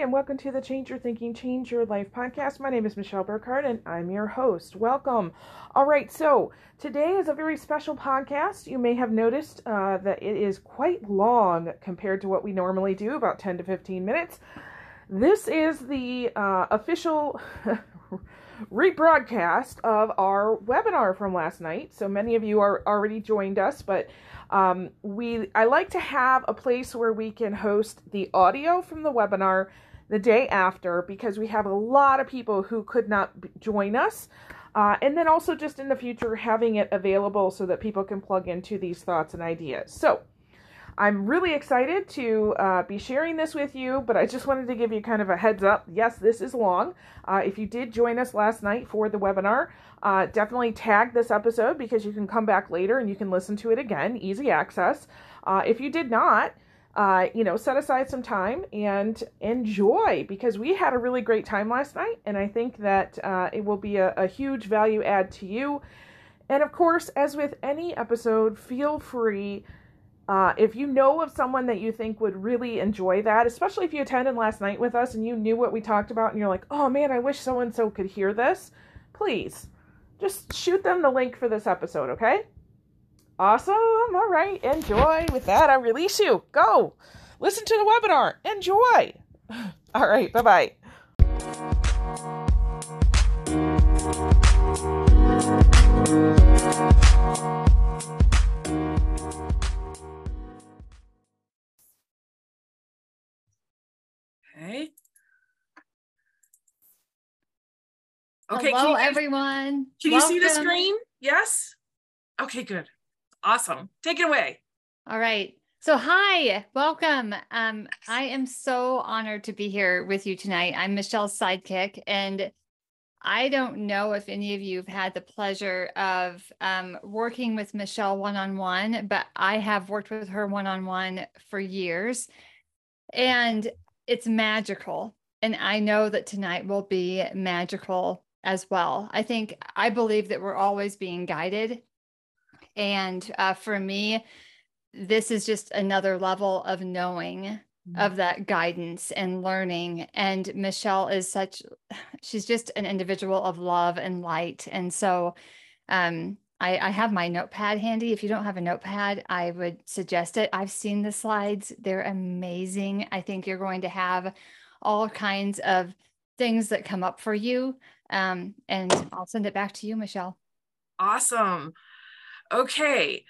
and welcome to the Change Your Thinking, Change Your Life podcast. My name is Michelle Burkhardt, and I'm your host. Welcome. All right, so today is a very special podcast. You may have noticed uh, that it is quite long compared to what we normally do, about 10 to 15 minutes. This is the uh, official rebroadcast of our webinar from last night. So many of you are already joined us, but um, we I like to have a place where we can host the audio from the webinar the day after because we have a lot of people who could not join us. Uh, and then also just in the future having it available so that people can plug into these thoughts and ideas. So I'm really excited to uh, be sharing this with you, but I just wanted to give you kind of a heads up. Yes, this is long. Uh, if you did join us last night for the webinar, uh, definitely tag this episode because you can come back later and you can listen to it again, easy access. Uh, if you did not, uh, you know, set aside some time and enjoy because we had a really great time last night, and I think that uh, it will be a, a huge value add to you. And of course, as with any episode, feel free uh, if you know of someone that you think would really enjoy that, especially if you attended last night with us and you knew what we talked about and you're like, oh man, I wish so and so could hear this, please just shoot them the link for this episode, okay? Awesome. All right. Enjoy. With that, I release you. Go. Listen to the webinar. Enjoy. All right. Bye bye. Okay. Okay. Hello, you, everyone. Can Welcome. you see the screen? Yes. Okay, good. Awesome. Take it away. All right. So, hi, welcome. Um, I am so honored to be here with you tonight. I'm Michelle's sidekick, and I don't know if any of you have had the pleasure of um, working with Michelle one on one, but I have worked with her one on one for years. And it's magical. And I know that tonight will be magical as well. I think, I believe that we're always being guided. And uh, for me, this is just another level of knowing mm-hmm. of that guidance and learning. And Michelle is such, she's just an individual of love and light. And so, um, I, I, have my notepad handy. If you don't have a notepad, I would suggest it. I've seen the slides, they're amazing. I think you're going to have all kinds of things that come up for you. Um, and I'll send it back to you, Michelle. Awesome. Okay.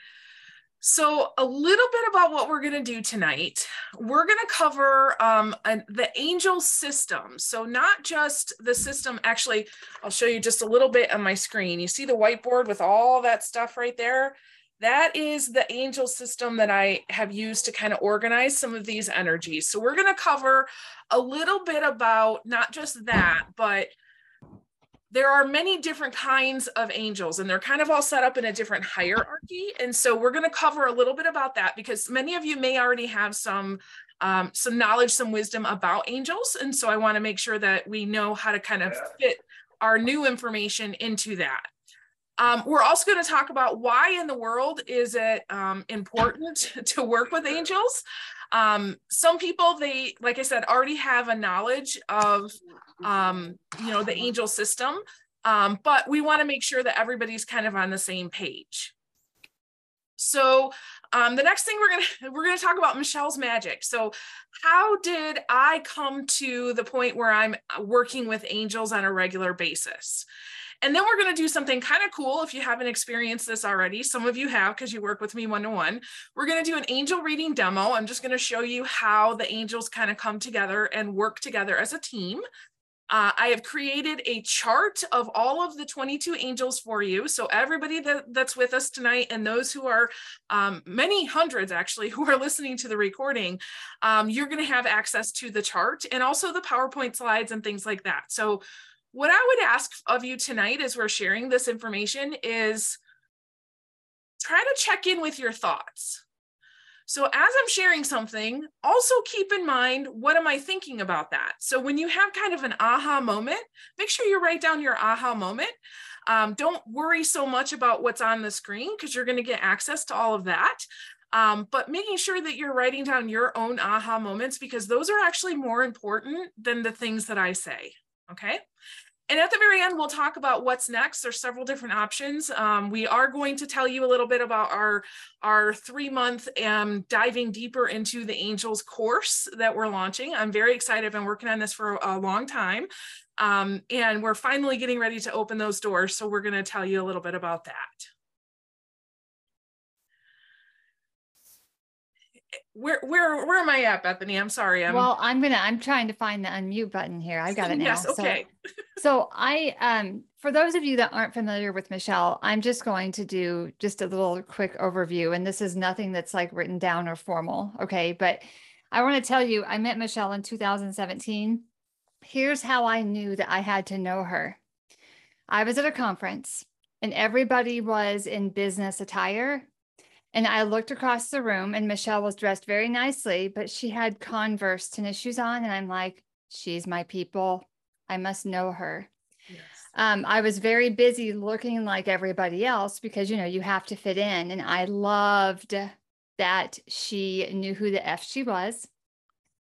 So, a little bit about what we're going to do tonight. We're going to cover um, an, the angel system. So, not just the system, actually, I'll show you just a little bit on my screen. You see the whiteboard with all that stuff right there? That is the angel system that I have used to kind of organize some of these energies. So, we're going to cover a little bit about not just that, but there are many different kinds of angels and they're kind of all set up in a different hierarchy. And so we're going to cover a little bit about that because many of you may already have some um, some knowledge some wisdom about angels. And so i want to make sure that we know how to kind of fit our new information into that. Um, we're also going to talk about why in the world is it um, important to work with angels um, some people they like i said already have a knowledge of um, you know, the angel system. Um, but we want to make sure that everybody's kind of on the same page. So um, the next thing we're gonna we're gonna talk about Michelle's magic. So how did I come to the point where I'm working with angels on a regular basis? And then we're going to do something kind of cool if you haven't experienced this already. Some of you have because you work with me one to one. We're going to do an angel reading demo. I'm just going to show you how the angels kind of come together and work together as a team. Uh, I have created a chart of all of the 22 angels for you. So everybody that, that's with us tonight and those who are um, many hundreds actually who are listening to the recording, um, you're going to have access to the chart and also the PowerPoint slides and things like that. So what I would ask of you tonight as we're sharing this information is try to check in with your thoughts. So as I'm sharing something, also keep in mind, what am I thinking about that? So when you have kind of an aha moment, make sure you write down your aha moment. Um, don't worry so much about what's on the screen because you're going to get access to all of that. Um, but making sure that you're writing down your own aha moments because those are actually more important than the things that I say. Okay. And at the very end, we'll talk about what's next. There's several different options. Um, we are going to tell you a little bit about our, our three month um, diving deeper into the Angels course that we're launching. I'm very excited. I've been working on this for a long time. Um, and we're finally getting ready to open those doors. So we're going to tell you a little bit about that. Where where where am I at, Bethany? I'm sorry. I'm... Well, I'm gonna I'm trying to find the unmute button here. I've got it now. yes, okay. So, so I um for those of you that aren't familiar with Michelle, I'm just going to do just a little quick overview. And this is nothing that's like written down or formal. Okay. But I want to tell you, I met Michelle in 2017. Here's how I knew that I had to know her. I was at a conference and everybody was in business attire and I looked across the room and Michelle was dressed very nicely, but she had Converse tennis shoes on. And I'm like, she's my people. I must know her. Yes. Um, I was very busy looking like everybody else because, you know, you have to fit in. And I loved that she knew who the F she was.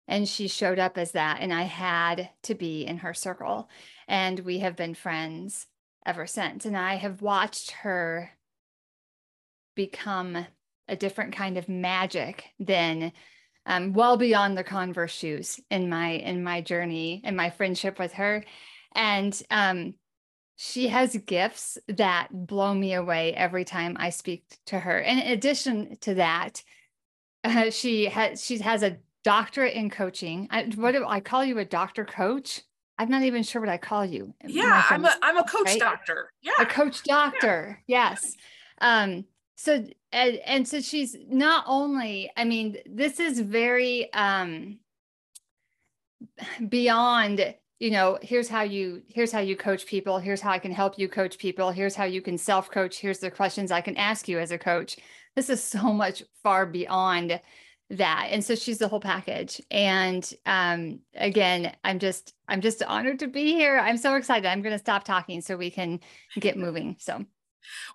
And she showed up as that. And I had to be in her circle. And we have been friends ever since. And I have watched her become a different kind of magic than um, well beyond the converse shoes in my in my journey and my friendship with her. And um, she has gifts that blow me away every time i speak to her. In addition to that uh, she has she has a doctorate in coaching. I, what do i call you a doctor coach? I'm not even sure what i call you yeah i'm a i'm a coach right? doctor. Yeah. a coach doctor yeah. yes. Um so and, and so she's not only i mean this is very um beyond you know here's how you here's how you coach people. Here's how i can help you coach people. Here's how you can self coach here's the questions i can ask you as a coach. This is so much far beyond that. And so she's the whole package. And um again i'm just i'm just honored to be here. I'm so excited. I'm going to stop talking so we can get moving. So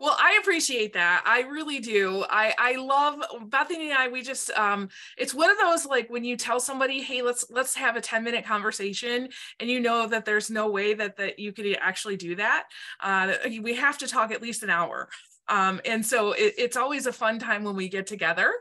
well, I appreciate that. I really do. I I love Bethany and I. We just um, it's one of those like when you tell somebody, hey, let's let's have a ten minute conversation, and you know that there's no way that that you could actually do that. Uh, we have to talk at least an hour. Um, and so it, it's always a fun time when we get together.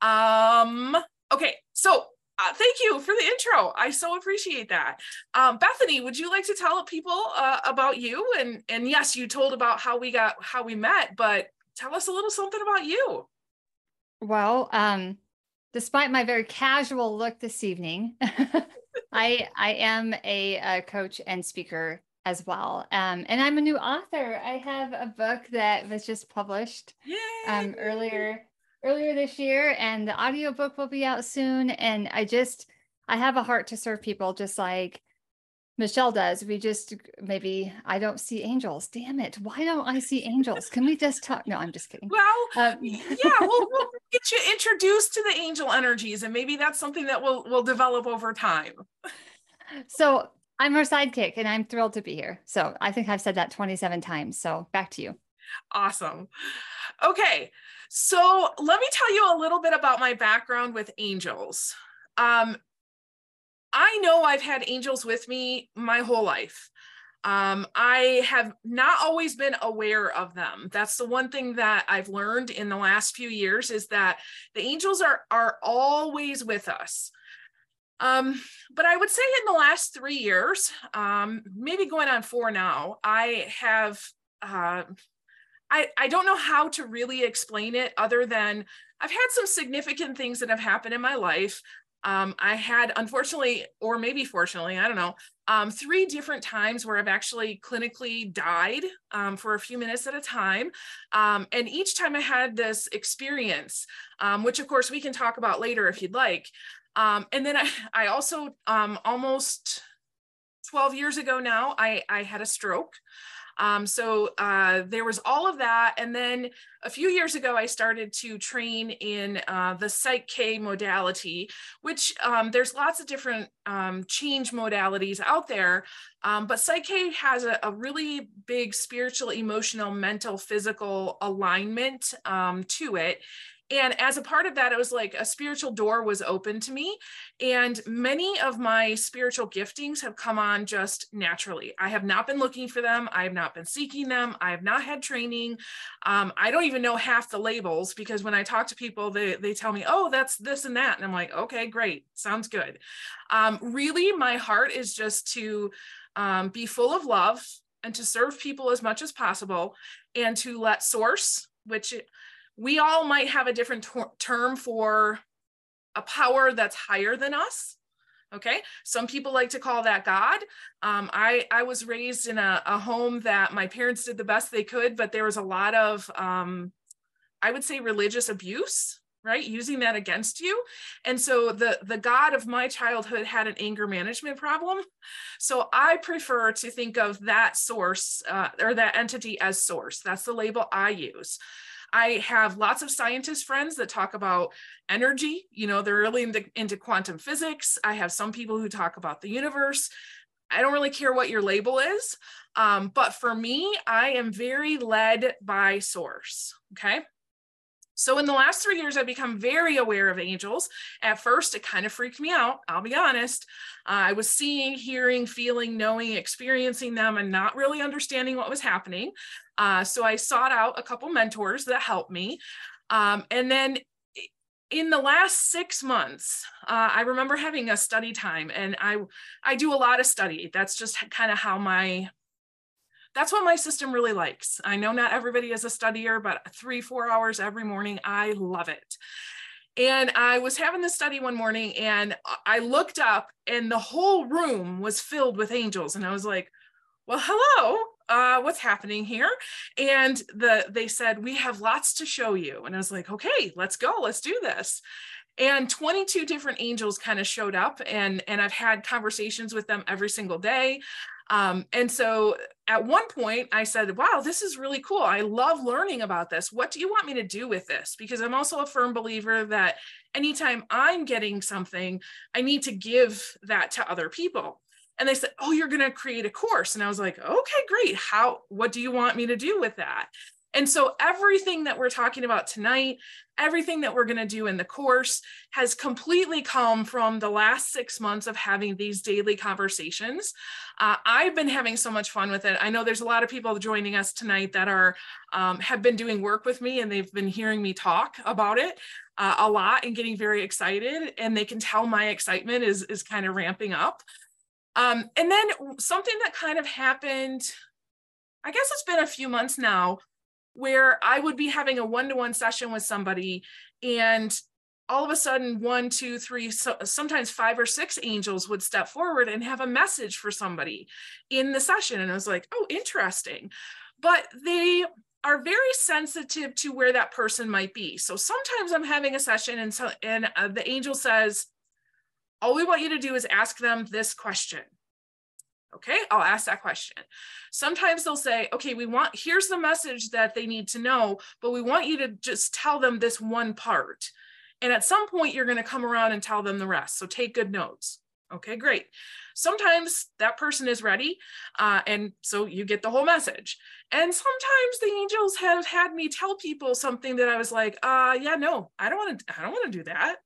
Um, okay, so uh, thank you for the intro. I so appreciate that. Um, Bethany, would you like to tell people uh, about you? And and yes, you told about how we got how we met, but tell us a little something about you. Well, um, despite my very casual look this evening, I I am a, a, coach and speaker as well. Um, and I'm a new author. I have a book that was just published um, earlier earlier this year and the audiobook will be out soon. And i just i have a heart to serve people just like michelle does. We just maybe i don't see angels. Damn it. Why don't i see angels? Can we just talk? No i'm just kidding. Well um, yeah we'll, we'll get you introduced to the angel energies and maybe that's something that will will develop over time. So i'm her sidekick and i'm thrilled to be here. So i think i've said that 27 times. So back to you. Awesome. Okay so let me tell you a little bit about my background with angels. Um, I know I've had angels with me my whole life. Um, I have not always been aware of them. That's the one thing that I've learned in the last few years is that the angels are are always with us. Um, but I would say in the last three years, um, maybe going on four now, I have uh, I, I don't know how to really explain it other than I've had some significant things that have happened in my life. Um, I had, unfortunately, or maybe fortunately, I don't know, um, three different times where I've actually clinically died um, for a few minutes at a time. Um, and each time I had this experience, um, which of course we can talk about later if you'd like. Um, and then I, I also almost 12 years ago now, I, I had a stroke. Um, so uh, there was all of that. And then a few years ago, I started to train in uh, the Psych K modality, which um, there's lots of different um, change modalities out there. Um, but Psych K has a, a, really big spiritual, emotional, mental, physical alignment um, to it. And as a part of that, it was like a spiritual door was open to me. And many of my spiritual giftings have come on just naturally. I have not been looking for them, I have not been seeking them, I have not had training. Um, I don't even know half the labels because when I talk to people, they, they tell me, oh, that's this and that. And I'm like, okay, great, sounds good. Um, really, my heart is just to um, be full of love and to serve people as much as possible and to let source which we all might have a different term for a power that's higher than us okay? Some people like to call that god. Um, I, I was raised in a, a, home that my parents did the best they could but there was a lot of um, i would say religious abuse right? Using that against you. And so the the god of my childhood had an anger management problem. So i prefer to think of that source uh, or that entity as source. That's the label i use I have lots of scientist friends that talk about energy. You know, they're really into, into, quantum physics. I have some people who talk about the universe. I don't really care what your label is. Um, but for me, I am very led by source. Okay. So in the last three years, I've become very aware of angels. At first, it kind of freaked me out. I'll be honest. Uh, I was seeing, hearing, feeling, knowing, experiencing them, and not really understanding what was happening. Uh, so I sought out a couple mentors that helped me. Um, and then in the last six months, uh, I remember having a study time, and I I do a lot of study. That's just kind of how my that's what my system really likes. I know not everybody is a studier, but three, four hours every morning, I love it. And I was having the study one morning and I looked up and the whole room was filled with angels. And I was like, well, hello, uh, what's happening here? And the they said, we have lots to show you. And I was like, okay, let's go, let's do this and 22 different angels kind of showed up and and i've had conversations with them every single day um, and so at one point I said, wow, this is really cool. I love learning about this. What do you want me to do with this? Because I'm also a firm believer that anytime I'm getting something, I need to give that to other people. And they said, oh, you're going to create a course. And I was like, okay, great. How, what do you want me to do with that? And so everything that we're talking about tonight, everything that we're going to do in the course has completely come from the last six months of having these daily conversations. Uh, I've been having so much fun with it. I know there's a lot of people joining us tonight that are um, have been doing work with me and they've been hearing me talk about it uh, a lot and getting very excited. And they can tell my excitement is is kind of ramping up. Um, and then something that kind of happened, I guess it's been a few months now where I would be having a one to one session with somebody and all of a sudden one two three so, sometimes five or six angels would step forward and have a message for somebody in the session and i was like oh interesting. But they are very sensitive to where that person might be. So sometimes i'm having a session and so and uh, the angel says all we want you to do is ask them this question Okay, I'll ask that question. Sometimes they'll say, okay, we want, here's the message that they need to know, but we want you to just tell them this one part. And at some point, you're going to come around and tell them the rest. So take good notes. Okay, great. Sometimes that person is ready, uh, and so you get the whole message. And sometimes the angels have had me tell people something that I was like, uh, yeah, no, I don't want to, I don't want to do that.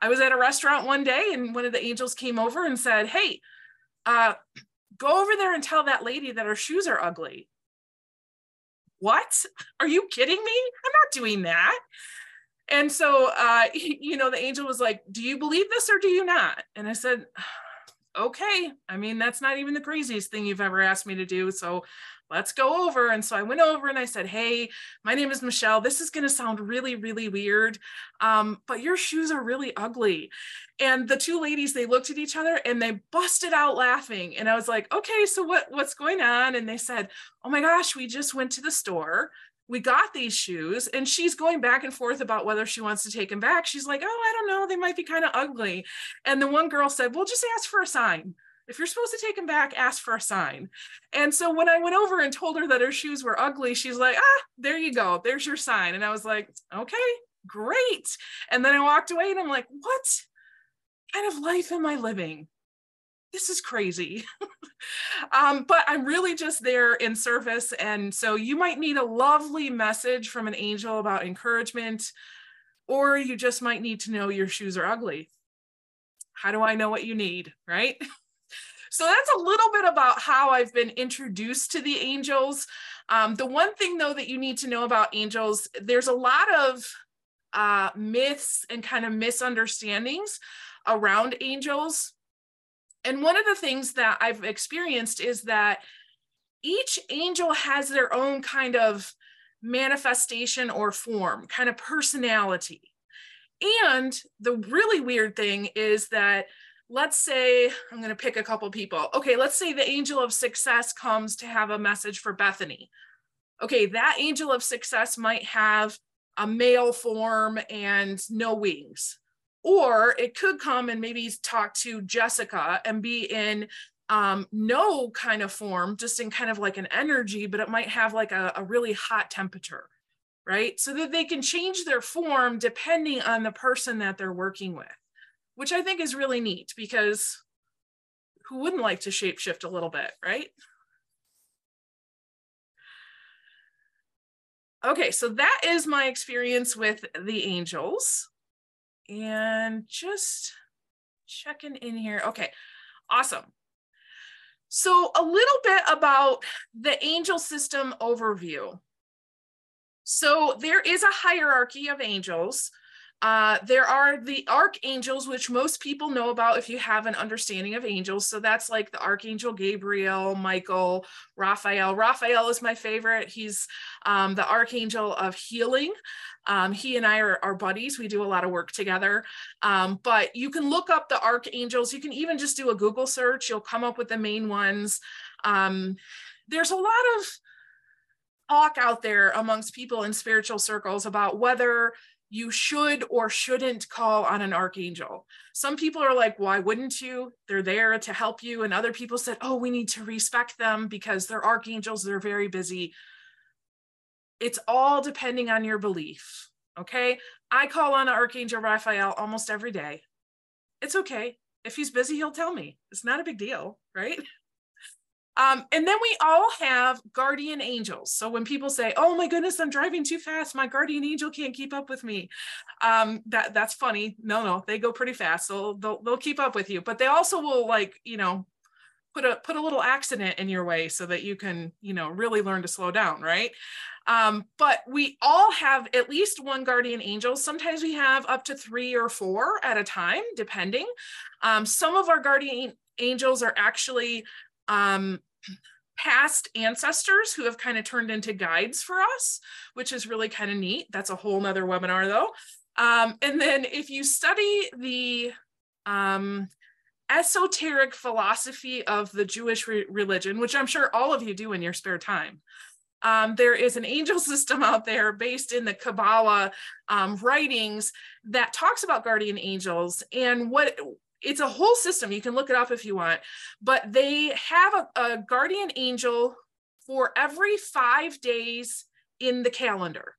I was at a restaurant one day, and one of the angels came over and said, hey, uh, go over there and tell that lady that her shoes are ugly. What? Are you kidding me? I'm not doing that. And so, uh, you know, the angel was like, Do you believe this or do you not? And I said, Okay. I mean, that's not even the craziest thing you've ever asked me to do. So let's go over. And so I went over and I said, Hey, my name is Michelle. This is going to sound really, really weird, um, but your shoes are really ugly. And the two ladies, they looked at each other and they busted out laughing. And I was like, Okay, so what, what's going on? And they said, Oh my gosh, we just went to the store. We got these shoes, and she's going back and forth about whether she wants to take them back. She's like, Oh, I don't know. They might be kind of ugly. And the one girl said, Well, just ask for a sign if you're supposed to take them back, ask for a sign. And so when I went over and told her that her shoes were ugly, she's like, ah, there you go. There's your sign. And I was like, okay, great. And then I walked away and I'm like, what kind of life am I living? This is crazy. um, but I'm really just there in service. And so you might need a lovely message from an angel about encouragement or you just might need to know your shoes are ugly. How do I know what you need, right? So that's a little bit about how I've been introduced to the angels. Um, the one thing, though, that you need to know about angels, there's a lot of uh, myths and kind of misunderstandings around angels. And one of the things that I've experienced is that each angel has their own kind of manifestation or form, kind of personality. And the really weird thing is that, let's say, I'm going to pick a couple people. Okay, let's say the angel of success comes to have a message for Bethany. Okay, that angel of success might have a male form and no wings. Or it could come and maybe talk to Jessica and be in um, no kind of form, just in kind of like an energy, but it might have like a, a really hot temperature, right? So that they can change their form depending on the person that they're working with, which I think is really neat because who wouldn't like to shapeshift a little bit, right? Okay, so that is my experience with the angels. And just checking in here. Okay, awesome. So, a little bit about the angel system overview. So, there is a hierarchy of angels. Uh, there are the archangels, which most people know about if you have an understanding of angels. So that's like the archangel Gabriel, Michael, Raphael. Raphael is my favorite. He's um, the archangel of healing. Um, he and I are, are, buddies. We do a lot of work together. Um, but you can look up the archangels. You can even just do a Google search. You'll come up with the main ones. Um, there's a lot of talk out there amongst people in spiritual circles about whether you should or shouldn't call on an archangel. Some people are like, why wouldn't you? They're there to help you. And other people said, oh, we need to respect them because they're archangels, they're very busy. It's all depending on your belief. Okay. I call on an Archangel Raphael almost every day. It's okay. If he's busy, he'll tell me. It's not a big deal, right? Um, and then we all have guardian angels. So when people say, "Oh my goodness, I'm driving too fast. My guardian angel can't keep up with me," um, that that's funny. No, no, they go pretty fast, so they'll they'll keep up with you. But they also will like you know put a put a little accident in your way so that you can you know really learn to slow down, right? Um, but we all have at least one guardian angel. Sometimes we have up to three or four at a time, depending. Um, some of our guardian angels are actually um, past ancestors who have kind of turned into guides for us, which is really kind of neat. That's a whole nother webinar though. Um, and then if you study the um, esoteric philosophy of the Jewish re religion, which I'm sure all of you do in your spare time, um, there is an angel system out there based in the Kabbalah um, writings that talks about guardian angels and what it's a whole system. You can look it up if you want, but they have a, a guardian angel for every five days in the calendar.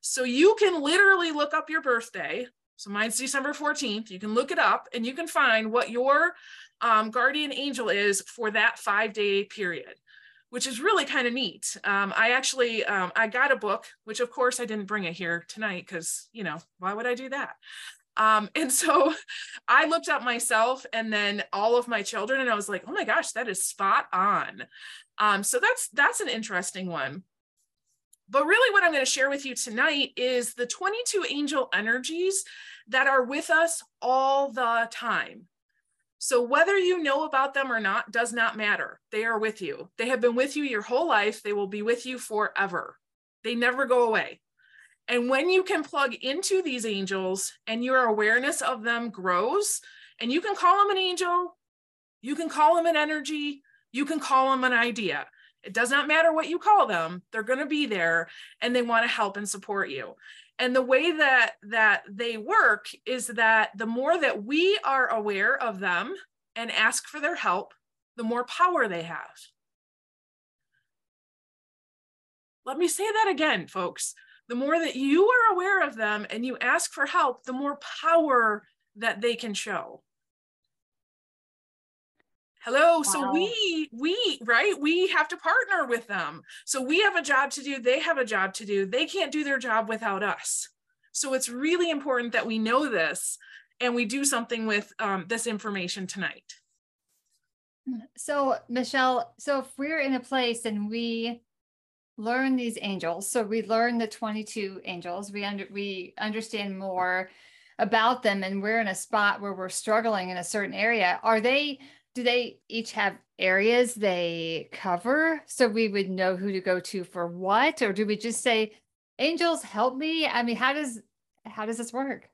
So you can literally look up your birthday. So mine's December 14th. You can look it up and you can find what your um, guardian angel is for that five day period, which is really kind of neat. Um, I actually, um, I got a book, which of course I didn't bring it here tonight because, you know, why would I do that? Um, and so I looked up myself and then all of my children, and I was like, oh my gosh, that is spot on. Um, so that's that's an interesting one. But really, what I'm going to share with you tonight is the 22 angel energies that are with us all the time. So, whether you know about them or not does not matter. They are with you. They have been with you your whole life, they will be with you forever. They never go away. And when you can plug into these angels and your awareness of them grows, and you can call them an angel, you can call them an energy, you can call them an idea. It does not matter what you call them, they're going to be there and they want to help and support you. And the way that that they work is that the more that we are aware of them and ask for their help, the more power they have. Let me say that again, folks the more that you are aware of them and you ask for help, the more power that they can show. Hello. Wow. So we, we, right, we have to partner with them. So we have a job to do. They have a job to do. They can't do their job without us. So it's really important that we know this and we do something with um, this information tonight. So, Michelle, so if we're in a place and we learn these angels, so we learn the 22 angels, we under we understand more about them and we're in a spot where we're struggling in a certain area, are they do they each have areas they cover so we would know who to go to for what or do we just say angels help me? I mean, how does how does this work?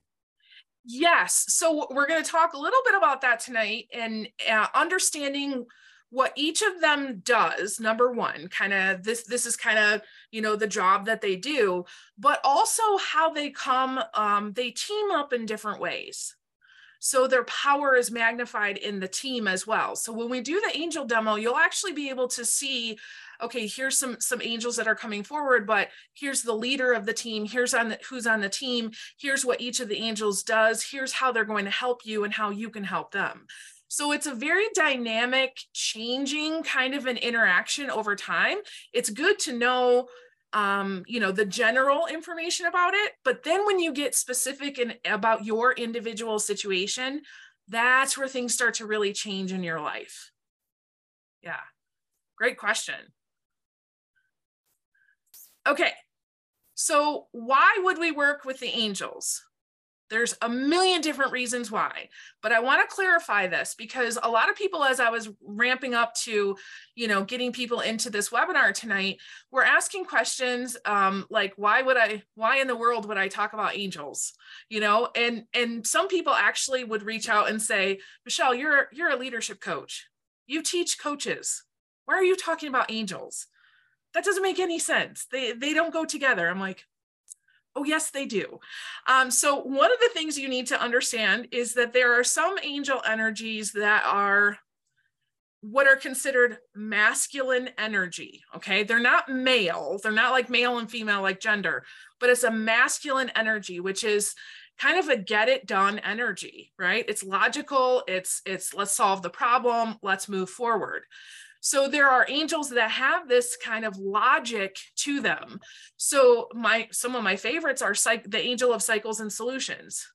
Yes. So we're going to talk a little bit about that tonight and uh, understanding what each of them does number one kind of this this is kind of you know the job that they do but also how they come um, they team up in different ways. So their power is magnified in the team as well. So when we do the angel demo you'll actually be able to see okay here's some some angels that are coming forward but here's the leader of the team here's on the, who's on the team here's what each of the angels does here's how they're going to help you and how you can help them so it's a very dynamic changing kind of an interaction over time. It's good to know um, you know the general information about it but then when you get specific and about your individual situation that's where things start to really change in your life. Yeah. Great question. Okay, so why would we work with the angels? There's a million different reasons why, but I want to clarify this because a lot of people, as I was ramping up to, you know, getting people into this webinar tonight, were asking questions um, like, why would I, why in the world would I talk about angels? You know, and and some people actually would reach out and say, Michelle, you're you're a leadership coach. You teach coaches. Why are you talking about angels? that doesn't make any sense. They they don't go together. I'm like, oh yes, they do. Um, so one of the things you need to understand is that there are some angel energies that are what are considered masculine energy. Okay, they're not male. They're not like male and female like gender, but it's a masculine energy, which is kind of a get it done energy right it's logical it's it's let's solve the problem let's move forward so there are angels that have this kind of logic to them. So my some of my favorites are psych, the angel of cycles and solutions.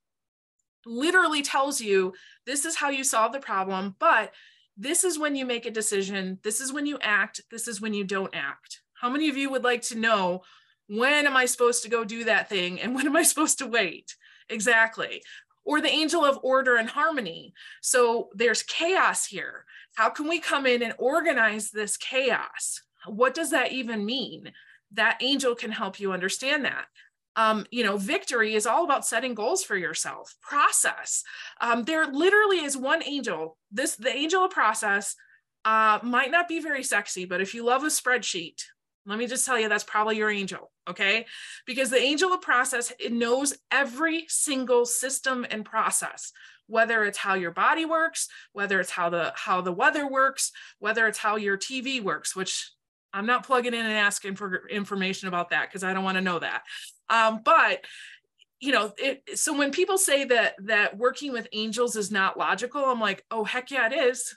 Literally tells you this is how you solve the problem, but this is when you make a decision, this is when you act, this is when you don't act. How many of you would like to know when am I supposed to go do that thing and when am I supposed to wait? Exactly. Or the angel of order and harmony. So there's chaos here. How can we come in and organize this chaos? What does that even mean? That angel can help you understand that. Um, you know, victory is all about setting goals for yourself. Process. Um, there literally is one angel. This the angel of process uh, might not be very sexy, but if you love a spreadsheet, let me just tell you that's probably your angel. Okay, because the angel of process it knows every single system and process whether it's how your body works, whether it's how the how the weather works, whether it's how your TV works, which I'm not plugging in and asking for information about that because I don't want to know that. Um, but you know, it, so when people say that that working with angels is not logical, I'm like, oh heck yeah, it is.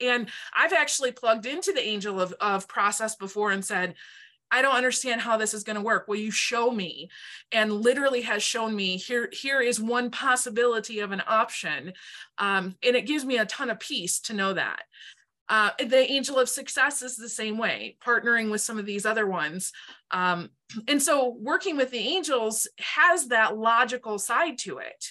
And I've actually plugged into the angel of, of process before and said, I don't understand how this is going to work. Will you show me? And literally has shown me here, here is one possibility of an option. Um, and it gives me a ton of peace to know that. Uh, the angel of success is the same way, partnering with some of these other ones. Um, and so working with the angels has that logical side to it.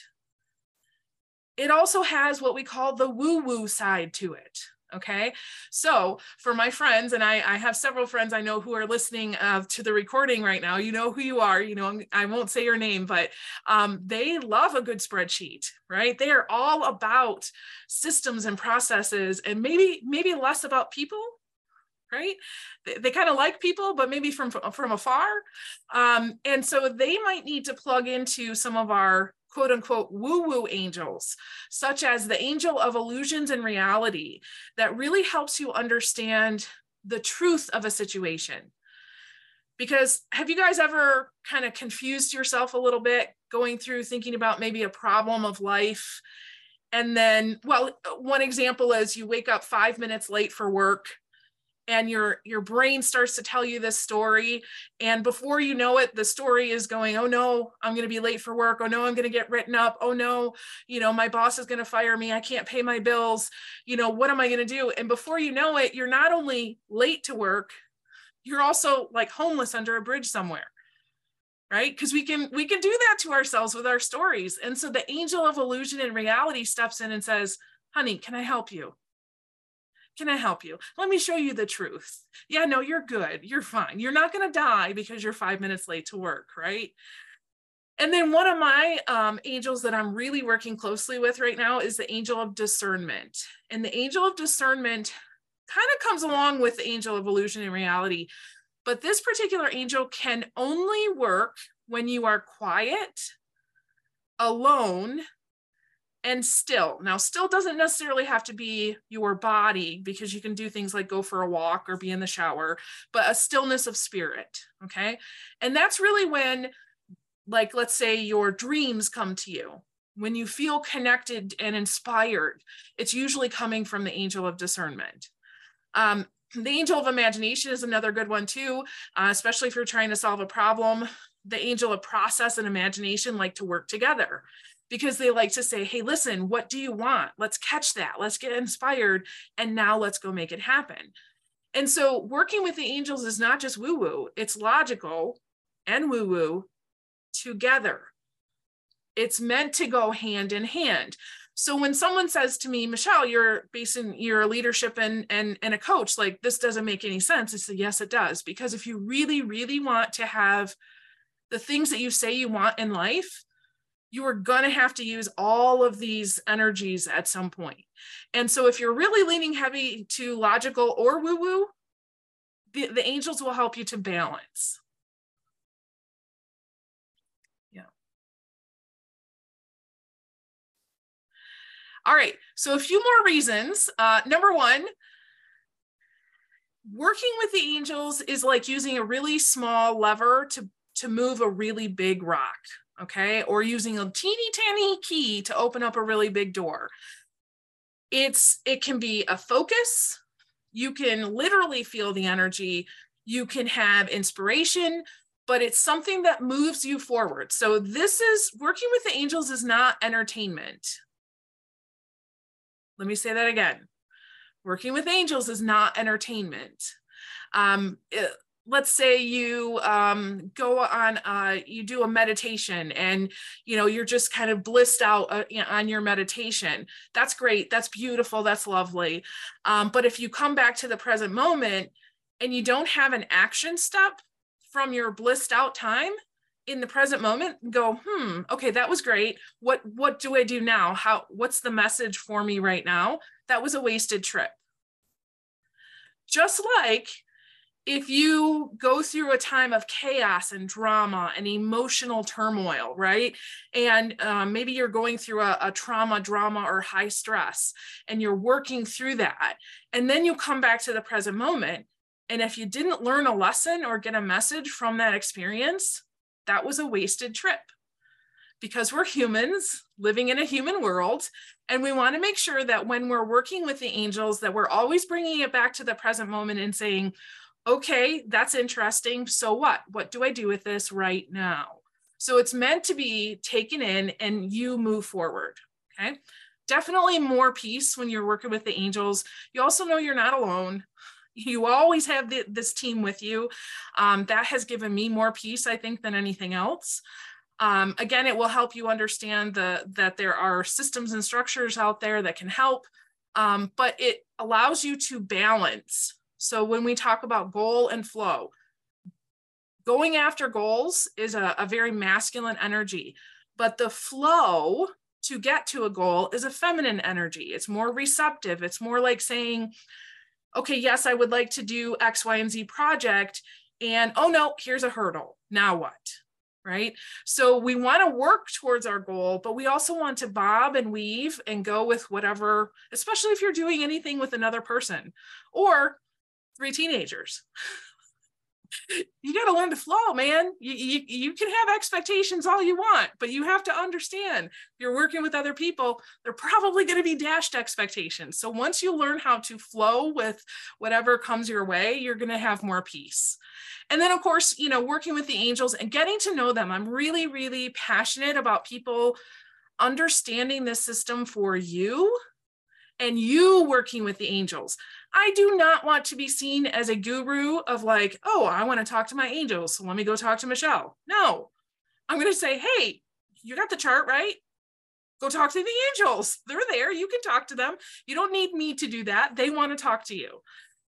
It also has what we call the woo woo side to it. Okay. So for my friends, and I, I have several friends I know who are listening uh, to the recording right now, you know who you are, you know, I won't say your name, but um, they love a good spreadsheet, right? They are all about systems and processes and maybe, maybe less about people right they, they kind of like people but maybe from from afar um, and so they might need to plug into some of our quote unquote woo woo angels, such as the angel of illusions and reality, that really helps you understand the truth of a situation. Because have you guys ever kind of confused yourself a little bit going through thinking about maybe a problem of life? And then, well, one example is you wake up five minutes late for work and your your brain starts to tell you this story. And before you know it the story is going oh no i'm going to be late for work. Oh no i'm going to get written up. Oh no you know my boss is going to fire me. I can't pay my bills. You know what am i going to do? And before you know it you're not only late to work you're also like homeless under a bridge somewhere right? Because we can we can do that to ourselves with our stories. And so the angel of illusion and reality steps in and says honey can i help you can I help you? Let me show you the truth. Yeah, no, you're good. You're fine. You're not going to die because you're five minutes late to work, right? And then one of my um, angels that I'm really working closely with right now is the angel of discernment. And the angel of discernment kind of comes along with the angel of illusion and reality. But this particular angel can only work when you are quiet, alone, and still now still doesn't necessarily have to be your body because you can do things like go for a walk or be in the shower but a stillness of spirit okay? And that's really when like let's say your dreams come to you. When you feel connected and inspired it's usually coming from the angel of discernment. Um, the angel of imagination is another good one too uh, especially if you're trying to solve a problem. The angel of process and imagination like to work together because they like to say, hey, listen, what do you want? Let's catch that. Let's get inspired. And now let's go make it happen. And so working with the angels is not just woo woo, it's logical and woo woo together. It's meant to go hand in hand. So when someone says to me, Michelle, you're basing your leadership and, and, and a coach, like this doesn't make any sense. I say, yes, it does. Because if you really, really want to have the things that you say you want in life, you are going to have to use all of these energies at some point. And so if you're really leaning heavy to logical or woo woo, the, the angels will help you to balance. Yeah. All right, so a few more reasons. Uh, number one, working with the angels is like using a really small lever to, to move a really big rock okay? Or using a teeny tiny key to open up a really big door. It's it can be a focus. You can literally feel the energy. You can have inspiration, but it's something that moves you forward. So this is working with the angels is not entertainment. Let me say that again. Working with angels is not entertainment. Um, it, let's say you um, go on uh, you do a meditation and you know you're just kind of blissed out uh, on your meditation. That's great. That's beautiful. That's lovely. Um, but if you come back to the present moment and you don't have an action step from your blissed out time in the present moment go hmm okay that was great. What what do i do now? How what's the message for me right now? That was a wasted trip. Just like if you go through a time of chaos and drama and emotional turmoil, right? And um, maybe you're going through a, a trauma, drama, or high stress, and you're working through that. And then you come back to the present moment. And if you didn't learn a lesson or get a message from that experience, that was a wasted trip because we're humans living in a human world and we want to make sure that when we're working with the angels that we're always bringing it back to the present moment and saying okay, that's interesting. So what? What do I do with this right now? So it's meant to be taken in and you move forward. Okay. Definitely more peace when you're working with the angels. You also know you're not alone. You always have the, this team with you. Um, that has given me more peace, I think, than anything else. Um, again, it will help you understand the, that there are systems and structures out there that can help, um, but it allows you to balance so when we talk about goal and flow, going after goals is a, a very masculine energy, but the flow to get to a goal is a feminine energy. It's more receptive. It's more like saying, okay, yes, I would like to do X, Y, and Z project. And oh no, here's a hurdle. Now what? Right. So we want to work towards our goal, but we also want to bob and weave and go with whatever, especially if you're doing anything with another person or three teenagers. you got to learn to flow, man. You, you, you can have expectations all you want, but you have to understand you're working with other people, they're probably going to be dashed expectations. So once you learn how to flow with whatever comes your way, you're going to have more peace. And then, of course, you know, working with the angels and getting to know them. I'm really, really passionate about people understanding this system for you and you working with the angels. I do not want to be seen as a guru of like, oh, I want to talk to my angels. So let me go talk to Michelle. No, I'm going to say, hey, you got the chart, right? Go talk to the angels. They're there. You can talk to them. You don't need me to do that. They want to talk to you.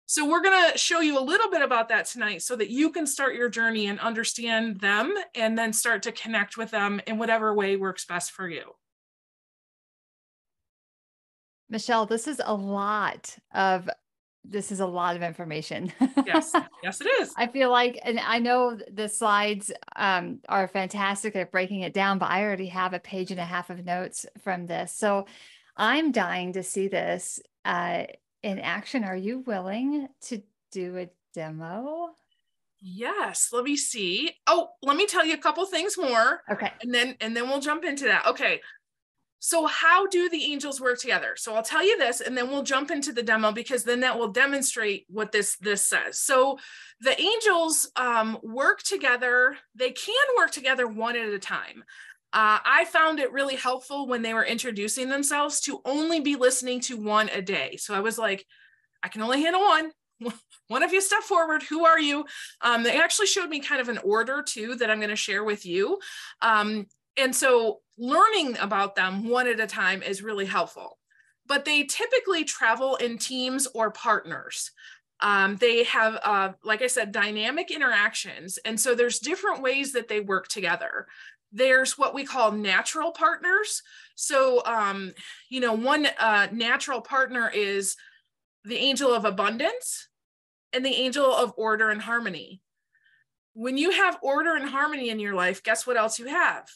So, we're going to show you a little bit about that tonight so that you can start your journey and understand them and then start to connect with them in whatever way works best for you. Michelle, this is a lot of this is a lot of information. yes, yes, it is. I feel like, and I know the slides um, are fantastic at breaking it down, but I already have a page and a half of notes from this. So I'm dying to see this uh, in action. Are you willing to do a demo? Yes, let me see. Oh, let me tell you a couple things more. Okay. And then and then we'll jump into that. Okay. So, how do the angels work together? So, I'll tell you this, and then we'll jump into the demo because then that will demonstrate what this this says. So, the angels um, work together. They can work together one at a time. Uh, I found it really helpful when they were introducing themselves to only be listening to one a day. So I was like, I can only handle one. One of you step forward. Who are you? Um, they actually showed me kind of an order too that I'm going to share with you. Um, and so learning about them one at a time is really helpful. But they typically travel in teams or partners. Um, they have, uh, like I said, dynamic interactions. And so there's different ways that they work together. There's what we call natural partners. So, um, you know, one uh, natural partner is the angel of abundance and the angel of order and harmony. When you have order and harmony in your life, guess what else you have?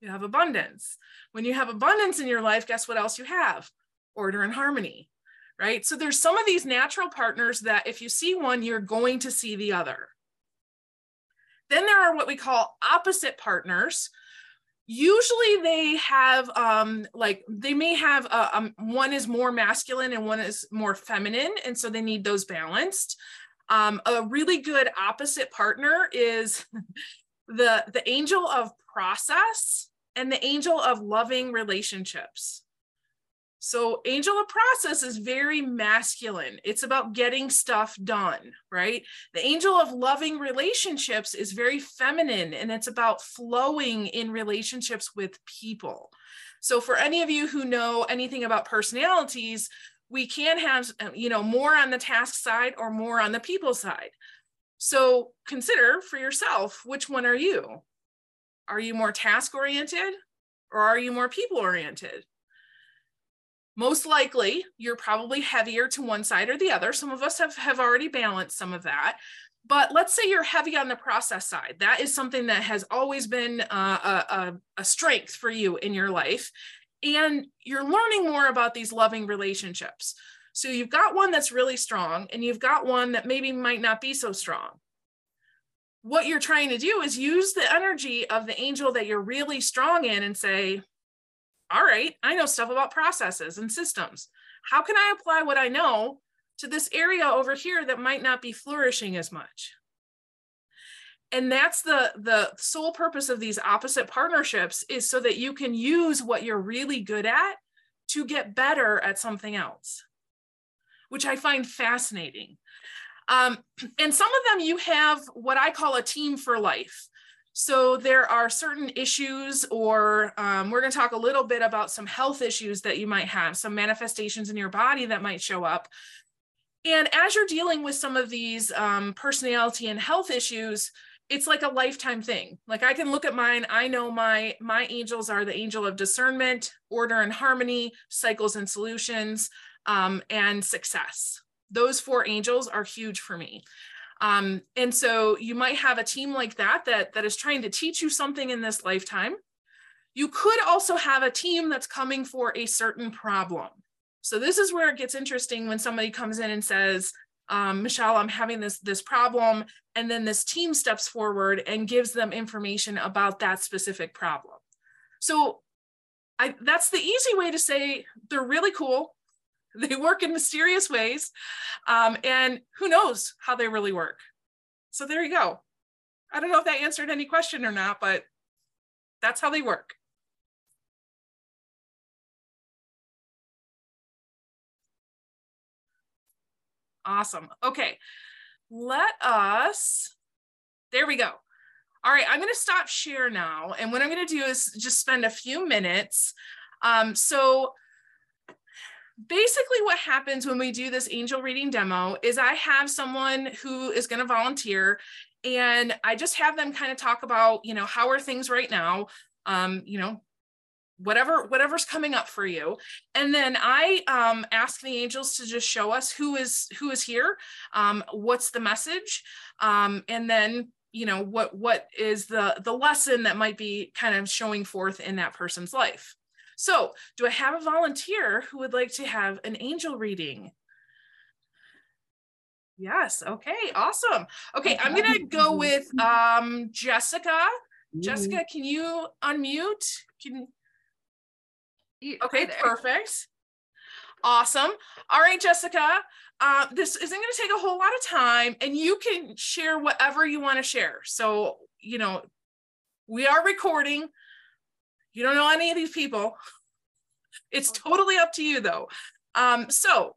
You have abundance. When you have abundance in your life, guess what else you have? Order and harmony, right? So there's some of these natural partners that if you see one, you're going to see the other. Then there are what we call opposite partners. Usually they have um, like they may have a, um, one is more masculine and one is more feminine, and so they need those balanced. Um, a really good opposite partner is the the angel of process and the angel of loving relationships. So, angel of process is very masculine. It's about getting stuff done, right? The angel of loving relationships is very feminine and it's about flowing in relationships with people. So, for any of you who know anything about personalities, we can have, uh, you know, more on the task side or more on the people side. So, consider for yourself which one are you? Are you more task oriented or are you more people oriented? Most likely, you're probably heavier to one side or the other. Some of us have, have already balanced some of that. But let's say you're heavy on the process side. That is something that has always been uh, a, a strength for you in your life. And you're learning more about these loving relationships. So you've got one that's really strong, and you've got one that maybe might not be so strong what you're trying to do is use the energy of the angel that you're really strong in and say, all right, I know stuff about processes and systems. How can I apply what I know to this area over here that might not be flourishing as much? And that's the the sole purpose of these opposite partnerships is so that you can use what you're really good at to get better at something else, which I find fascinating. Um, and some of them you have what I call a team for life. So there are certain issues, or um, we're going to talk a little bit about some health issues that you might have, some manifestations in your body that might show up. And as you're dealing with some of these um, personality and health issues, it's like a lifetime thing. Like I can look at mine. I know my my angels are the angel of discernment, order and harmony, cycles and solutions, um, and success those four angels are huge for me. Um, and so you might have a team like that, that that is trying to teach you something in this lifetime. You could also have a team that's coming for a certain problem. So this is where it gets interesting when somebody comes in and says, um, Michelle, I'm having this this problem, and then this team steps forward and gives them information about that specific problem. So I, that's the easy way to say they're really cool. They work in mysterious ways, um, and who knows how they really work. So there you go. I don't know if that answered any question or not, but that's how they work. Awesome. Okay, let us, there we go. All right, I'm going to stop share now. And what I'm going to do is just spend a few minutes. Um, so basically what happens when we do this angel reading demo is I have someone who is going to volunteer and I just have them kind of talk about, you know, how are things right now? Um, you know, whatever whatever's coming up for you. And then i um, ask the angels to just show us who is who is here um, what's the message? Um, and then you know what what is the the lesson that might be kind of showing forth in that person's life so do i have a volunteer who would like to have an angel reading? Yes okay awesome. Okay i'm gonna go with um jessica. Jessica can you unmute? Can okay perfect. Awesome. All right jessica uh, this isn't going to take a whole lot of time and you can share whatever you want to share. So, you know, we are recording. You don't know any of these people. It's totally up to you though. Um, so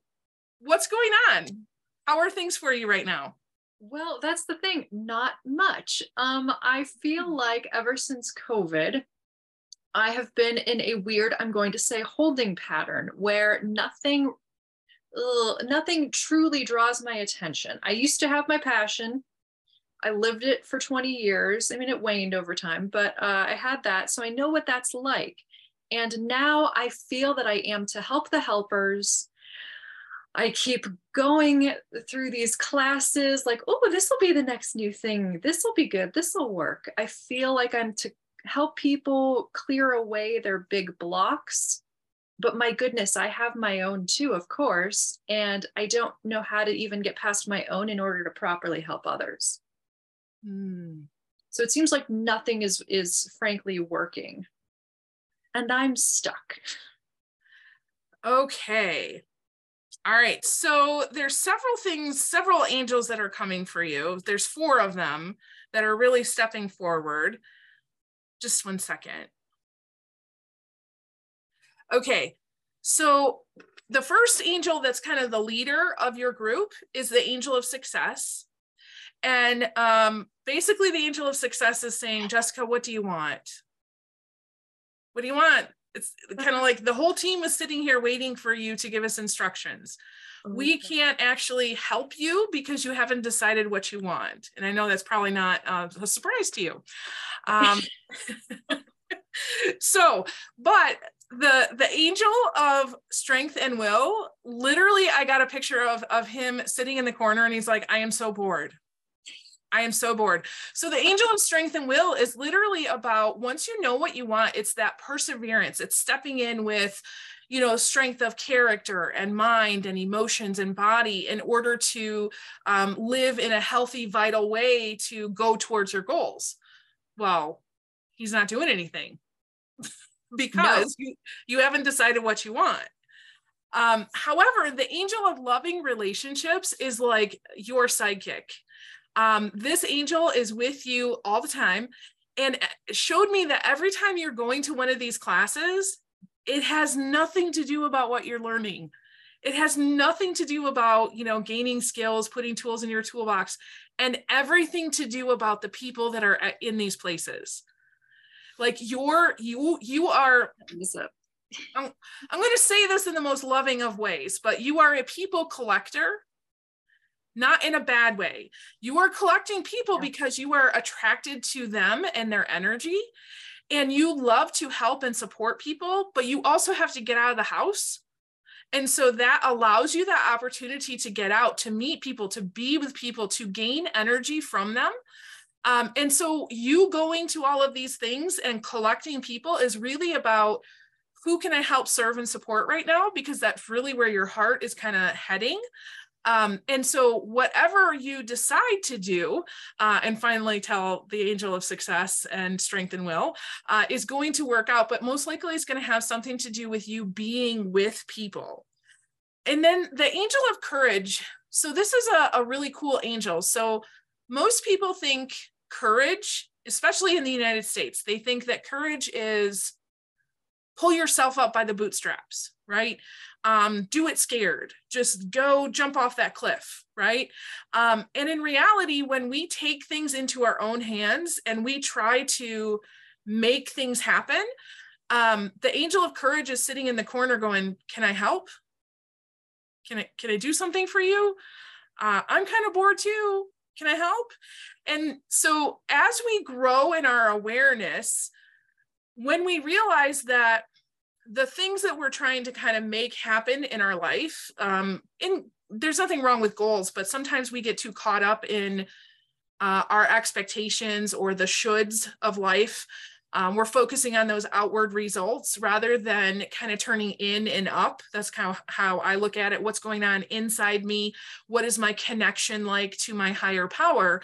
what's going on? How are things for you right now? Well, that's the thing, not much. Um, I feel hmm. like ever since COVID, I have been in a weird, I'm going to say, holding pattern where nothing ugh, nothing truly draws my attention. I used to have my passion. I lived it for 20 years. I mean, it waned over time, but uh, I had that. So I know what that's like. And now I feel that I am to help the helpers. I keep going through these classes like, oh, this will be the next new thing. This will be good. This will work. I feel like I'm to help people clear away their big blocks but my goodness, I have my own too, of course, and I don't know how to even get past my own in order to properly help others. Mm. So it seems like nothing is is frankly working, and I'm stuck. Okay. All right. So there's several things, several angels that are coming for you. There's four of them that are really stepping forward. Just one second. Okay, so the first angel that's kind of the leader of your group is the angel of success. And um, basically, the angel of success is saying, Jessica, what do you want? What do you want? It's kind of like the whole team is sitting here waiting for you to give us instructions. We can't actually help you because you haven't decided what you want. And I know that's probably not uh, a surprise to you. Um, so, but the the angel of strength and will literally i got a picture of of him sitting in the corner and he's like i am so bored i am so bored so the angel of strength and will is literally about once you know what you want it's that perseverance it's stepping in with you know strength of character and mind and emotions and body in order to um, live in a healthy vital way to go towards your goals well he's not doing anything because no. you, you haven't decided what you want. Um, however, the angel of loving relationships is like your sidekick. Um, this angel is with you all the time. And showed me that every time you're going to one of these classes, it has nothing to do about what you're learning. It has nothing to do about, you know, gaining skills, putting tools in your toolbox, and everything to do about the people that are in these places. Like you're you you are I'm, I'm going to say this in the most loving of ways but you are a people collector not in a bad way you are collecting people because you are attracted to them and their energy and you love to help and support people but you also have to get out of the house and so that allows you that opportunity to get out to meet people to be with people to gain energy from them um, and so you going to all of these things and collecting people is really about who can I help serve and support right now? Because that's really where your heart is kind of heading. Um, and so, whatever you decide to do, uh, and finally tell the angel of success and strength and will, uh, is going to work out, but most likely it's going to have something to do with you being with people. And then the angel of courage. So, this is a, a really cool angel. So, most people think courage, especially in the United States, they think that courage is pull yourself up by the bootstraps, right? Um, do it scared. Just go jump off that cliff right? Um, and in reality when we take things into our own hands and we try to make things happen um, the angel of courage is sitting in the corner going can i help? Can i can i do something for you? Uh, i'm kind of bored too. Can i help? And so as we grow in our awareness when we realize that the things that we're trying to kind of make happen in our life um in there's nothing wrong with goals but sometimes we get too caught up in uh, our expectations or the shoulds of life. Um, we're focusing on those outward results rather than kind of turning in and up. That's kind of how i look at it. What's going on inside me? What is my connection like to my higher power?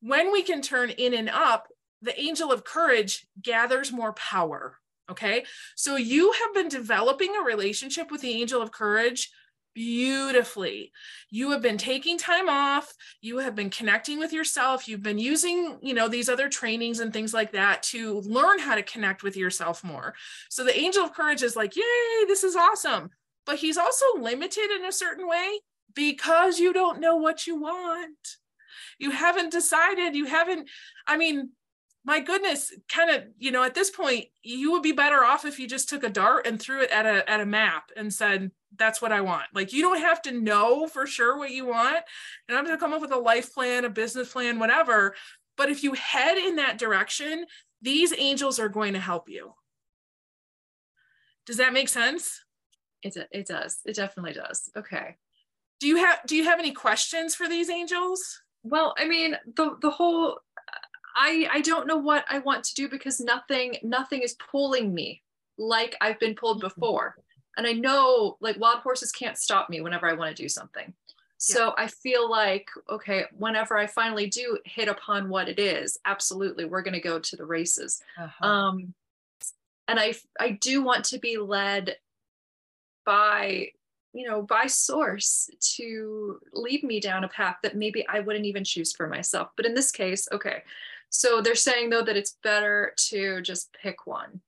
When we can turn in and up the angel of courage gathers more power Okay. So you have been developing a relationship with the angel of courage beautifully. You have been taking time off, you have been connecting with yourself, you've been using, you know, these other trainings and things like that to learn how to connect with yourself more. So the angel of courage is like, "Yay, this is awesome." But he's also limited in a certain way because you don't know what you want. You haven't decided, you haven't I mean, my goodness, kind of, you know, at this point, you would be better off if you just took a dart and threw it at a at a map and said, that's what I want. Like you don't have to know for sure what you want. And I'm gonna come up with a life plan, a business plan, whatever. But if you head in that direction, these angels are going to help you. Does that make sense? It, it does. It definitely does. Okay. Do you have do you have any questions for these angels? Well, I mean, the the whole I I don't know what I want to do because nothing nothing is pulling me like I've been pulled mm-hmm. before. And I know like wild horses can't stop me whenever I want to do something. So yeah. I feel like okay, whenever I finally do hit upon what it is, absolutely we're going to go to the races. Uh-huh. Um and I I do want to be led by you know by source to lead me down a path that maybe I wouldn't even choose for myself. But in this case, okay, so they're saying though that it's better to just pick one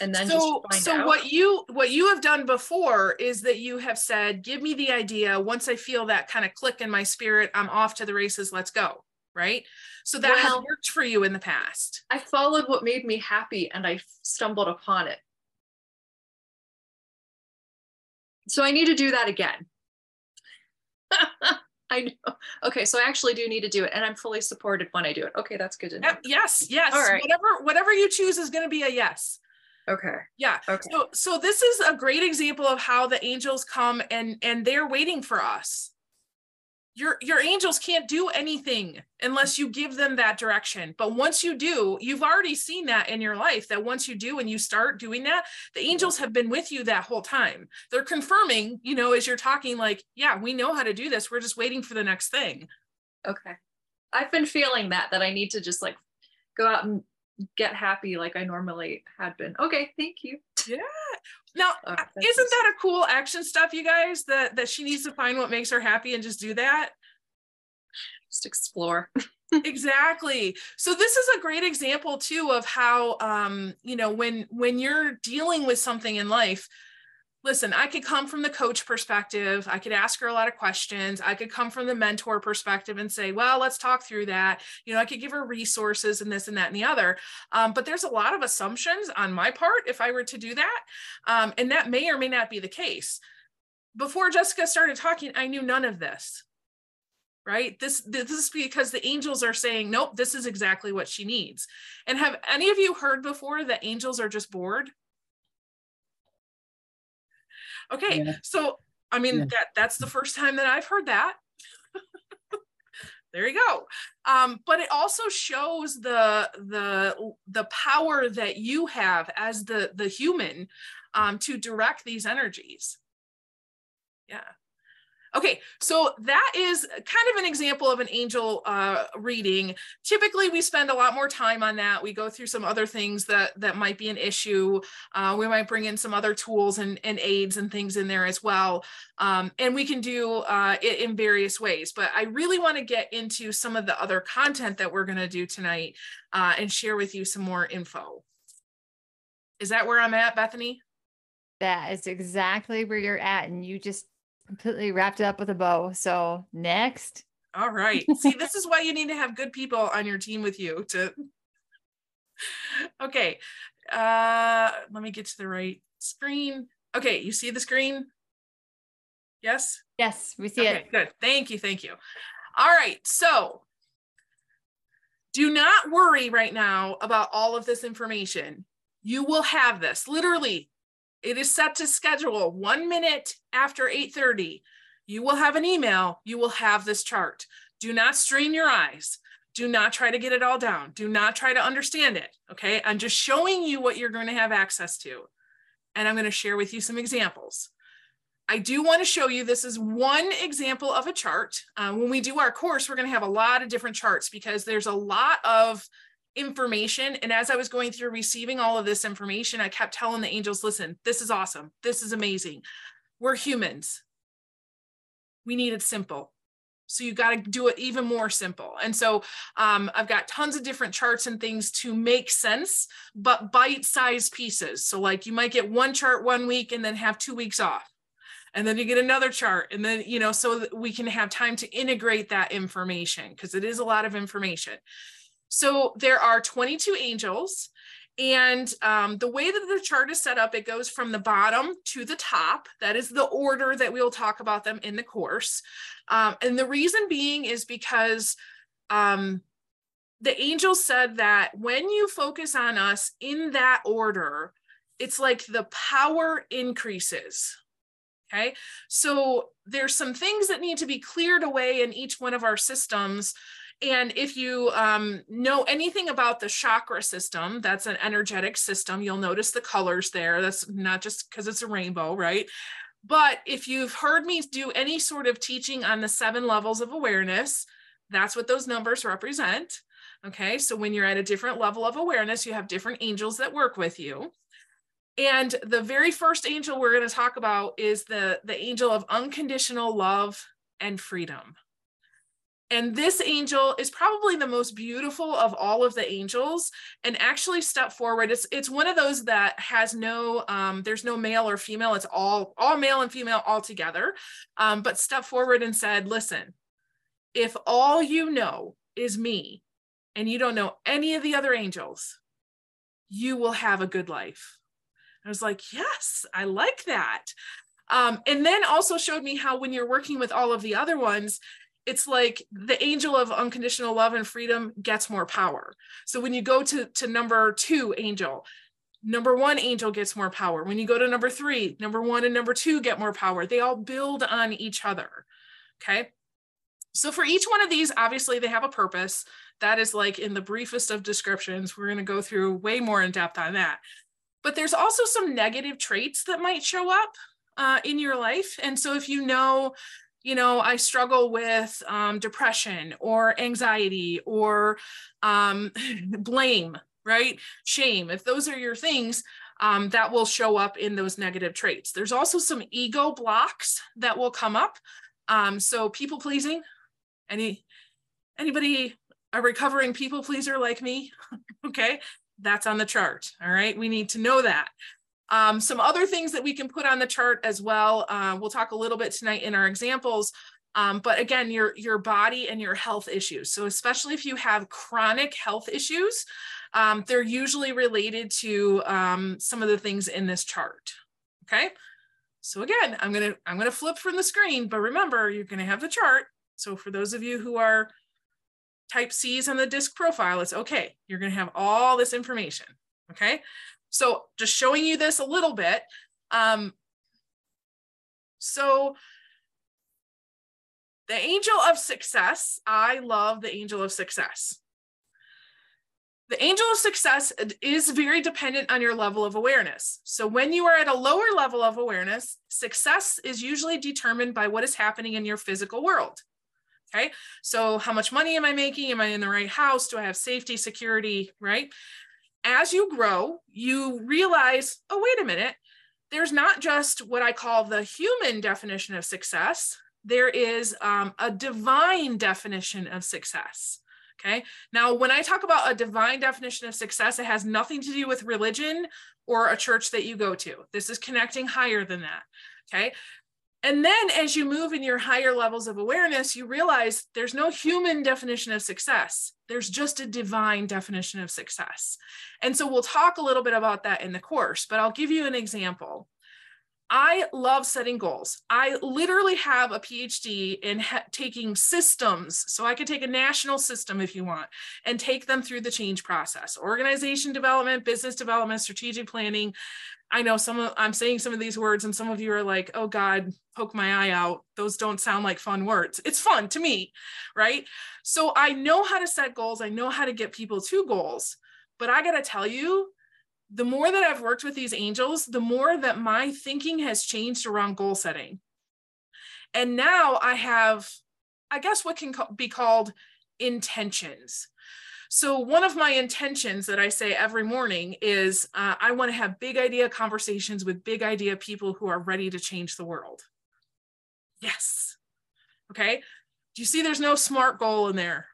and then so so out. what you what you have done before is that you have said give me the idea. Once i feel that kind of click in my spirit i'm off to the races. Let's go. Right? So that well, has worked for you in the past. I followed what made me happy and i stumbled upon it. So i need to do that again I know. Okay, so I actually do need to do it, and I'm fully supported when I do it. Okay, that's good to know. Yes, yes. All right. Whatever, whatever you choose is going to be a yes. Okay. Yeah. Okay. So, so this is a great example of how the angels come and and they're waiting for us your your angels can't do anything unless you give them that direction. But once you do you've already seen that in your life that once you do and you start doing that the angels have been with you that whole time. They're confirming you know as you're talking like yeah we know how to do this. We're just waiting for the next thing. Okay. I've been feeling that that i need to just like go out and get happy like i normally had been. Okay thank you. Yeah now, oh, isn't that a cool action stuff, you guys? That that she needs to find what makes her happy and just do that. Just explore. exactly. So this is a great example too of how um, you know, when when you're dealing with something in life, listen, I could come from the coach perspective. I could ask her a lot of questions. I could come from the mentor perspective and say, well, let's talk through that. You know, I could give her resources and this and that and the other. Um, but there's a lot of assumptions on my part if I were to do that. Um, and that may or may not be the case. Before Jessica started talking, I knew none of this. Right. This this is because the angels are saying, nope, this is exactly what she needs. And have any of you heard before that angels are just bored? Okay, yeah. so I mean yeah. that that's the first time that I've heard that. there you go. Um, but it also shows the the the power that you have as the the human um, to direct these energies. Yeah. Okay, so that is kind of an example of an angel uh, reading. Typically, we spend a lot more time on that. We go through some other things that that might be an issue. Uh, we might bring in some other tools and, and aids and things in there as well. Um, and we can do uh, it in various ways. But I really want to get into some of the other content that we're going to do tonight uh, and share with you some more info. Is that where I'm at, Bethany? That is exactly where you're at. And you just completely wrapped it up with a bow. So next. All right. See, this is why you need to have good people on your team with you to Okay. Uh let me get to the right screen. Okay, you see the screen? Yes? Yes, we see okay, it. Good. Thank you. Thank you. All right. So do not worry right now about all of this information. You will have this literally it is set to schedule one minute after 8.30. You will have an email. You will have this chart. Do not strain your eyes. Do not try to get it all down. Do not try to understand it. Okay. I'm just showing you what you're going to have access to. And I'm going to share with you some examples. I do want to show you this is one example of a chart. Uh, when we do our course, we're going to have a lot of different charts because there's a lot of information. And as I was going through receiving all of this information, I kept telling the angels, listen, this is awesome. This is amazing. We're humans. We need it simple. So you got to do it even more simple. And so um, I've got tons of different charts and things to make sense, but bite sized pieces. So, like, you might get one chart one week and then have two weeks off. And then you get another chart. And then, you know, so we can have time to integrate that information because it is a lot of information. So there are 22 angels. And um, the way that the chart is set up, it goes from the bottom to the top. That is the order that we'll talk about them in the course. Um, and the reason being is because um, the angel said that when you focus on us in that order, it's like the power increases. Okay. So there's some things that need to be cleared away in each one of our systems and if you um, know anything about the chakra system, that's an energetic system. You'll notice the colors there. That's not just because it's a rainbow, right? But if you've heard me do any sort of teaching on the seven levels of awareness, that's what those numbers represent. Okay, so when you're at a different level of awareness, you have different angels that work with you. And the very first angel we're going to talk about is the, the angel of unconditional love and freedom. And this angel is probably the most beautiful of all of the angels and actually step forward. It's it's one of those that has no um, there's no male or female. It's all all male and female all together. Um, but step forward and said, listen, if all you know is me and you don't know any of the other angels, you will have a good life. I was like, yes, I like that. Um, and then also showed me how when you're working with all of the other ones, it's like the angel of unconditional love and freedom gets more power. So when you go to, to number two angel, number one angel gets more power. When you go to number three, number one and number two get more power. They all build on each other. Okay. So for each one of these, obviously they have a purpose. That is like in the briefest of descriptions. We're going to go through way more in depth on that. But there's also some negative traits that might show up uh, in your life. And so if you know you know, I struggle with um, depression or anxiety or um, blame, right? Shame. If those are your things, um, that will show up in those negative traits. There's also some ego blocks that will come up. Um, so people pleasing, any anybody a recovering people pleaser like me, okay, that's on the chart. All right, we need to know that. Um, some other things that we can put on the chart as well. Uh, we'll talk a little bit tonight in our examples. Um, but again, your, your body and your health issues. So especially if you have chronic health issues, um, they're usually related to um, some of the things in this chart. Okay. So again, I'm gonna I'm gonna flip from the screen, but remember you're gonna have the chart. So for those of you who are type C's on the disc profile, it's okay. You're gonna have all this information. Okay. So just showing you this a little bit. Um, so the angel of success, I love the angel of success. The angel of success is very dependent on your level of awareness. So, when you are at a lower level of awareness, success is usually determined by what is happening in your physical world. Okay. So, how much money am I making? Am I in the right house? Do I have safety, security? Right. As you grow, you realize, oh, wait a minute, there's not just what I call the human definition of success, there is um, a divine definition of success. Okay. Now, when I talk about a divine definition of success, it has nothing to do with religion or a church that you go to. This is connecting higher than that. Okay. And then as you move in your higher levels of awareness, you realize there's no human definition of success. There's just a divine definition of success. And so we'll talk a little bit about that in the course, but I'll give you an example. I love setting goals. I literally have a PhD in taking systems. So I could take a national system if you want and take them through the change process organization development, business development, strategic planning. I know some of, I'm saying some of these words, and some of you are like, oh God, poke my eye out. Those don't sound like fun words. It's fun to me, right? So I know how to set goals, I know how to get people to goals. But I got to tell you, the more that I've worked with these angels, the more that my thinking has changed around goal setting. And now I have, I guess, what can be called intentions. So, one of my intentions that I say every morning is uh, I want to have big idea conversations with big idea people who are ready to change the world. Yes. Okay. Do you see there's no smart goal in there?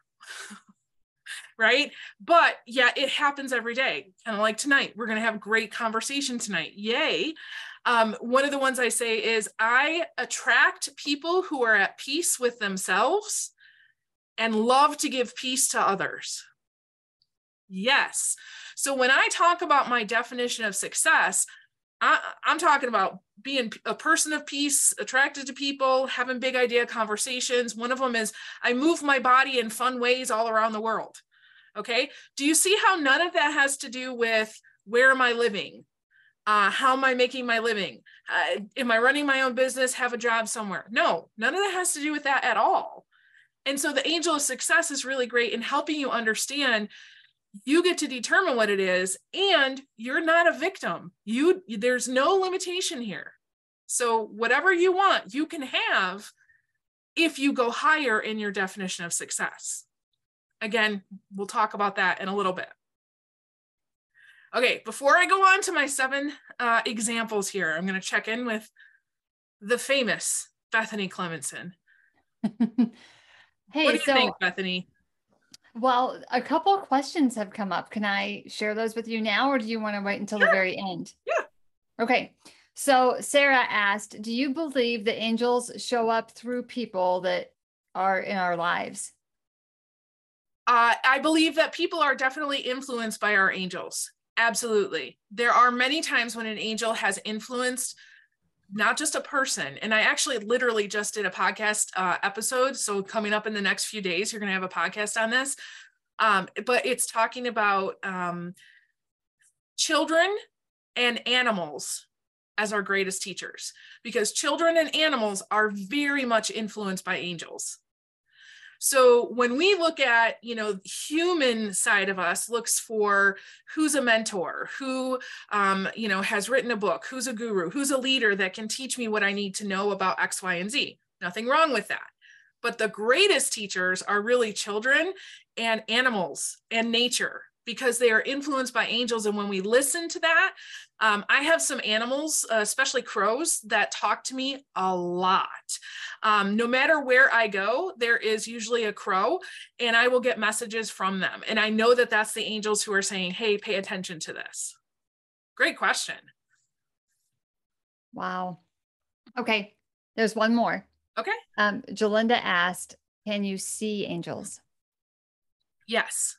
right? But yeah, it happens every day. Of like tonight, we're going to have great conversation tonight. Yay. Um, one of the ones I say is I attract people who are at peace with themselves and love to give peace to others. Yes. So when I talk about my definition of success, I, am talking about being a person of peace, attracted to people, having big idea conversations. One of them is I move my body in fun ways all around the world. Okay. Do you see how none of that has to do with where am I living? Uh, how am I making my living? Uh, am I running my own business? Have a job somewhere? No, none of that has to do with that at all. And so the angel of success is really great in helping you understand you get to determine what it is and you're not a victim. You there's no limitation here. So whatever you want you can have if you go higher in your definition of success. Again we'll talk about that in a little bit. Okay before i go on to my seven uh, examples here i'm going to check in with the famous bethany clemenson. Hey what do you so think bethany well, a couple questions have come up. Can I share those with you now, or do you want to wait until sure. the very end? Yeah. Okay. So Sarah asked, Do you believe the angels show up through people that are in our lives? Uh, I believe that people are definitely influenced by our angels. Absolutely. There are many times when an angel has influenced not just a person. And I actually literally just did a podcast uh, episode. So coming up in the next few days, you're going to have a podcast on this. Um, but it's talking about um, children and animals as our greatest teachers because children and animals are very much influenced by angels so when we look at, you know, human side of us looks for who's a mentor, who, um, you know, has written a book, who's a guru, who's a leader that can teach me what I need to know about X, Y, and Z. Nothing wrong with that. But the greatest teachers are really children and animals and nature because they are influenced by angels. And when we listen to that, um, I have some animals, uh, especially crows, that talk to me a lot. Um, no matter where I go, there is usually a crow, and I will get messages from them. And I know that that's the angels who are saying, hey, pay attention to this. Great question. Wow. Okay. There's one more. Okay. Um, Jolinda asked, can you see angels? Yes.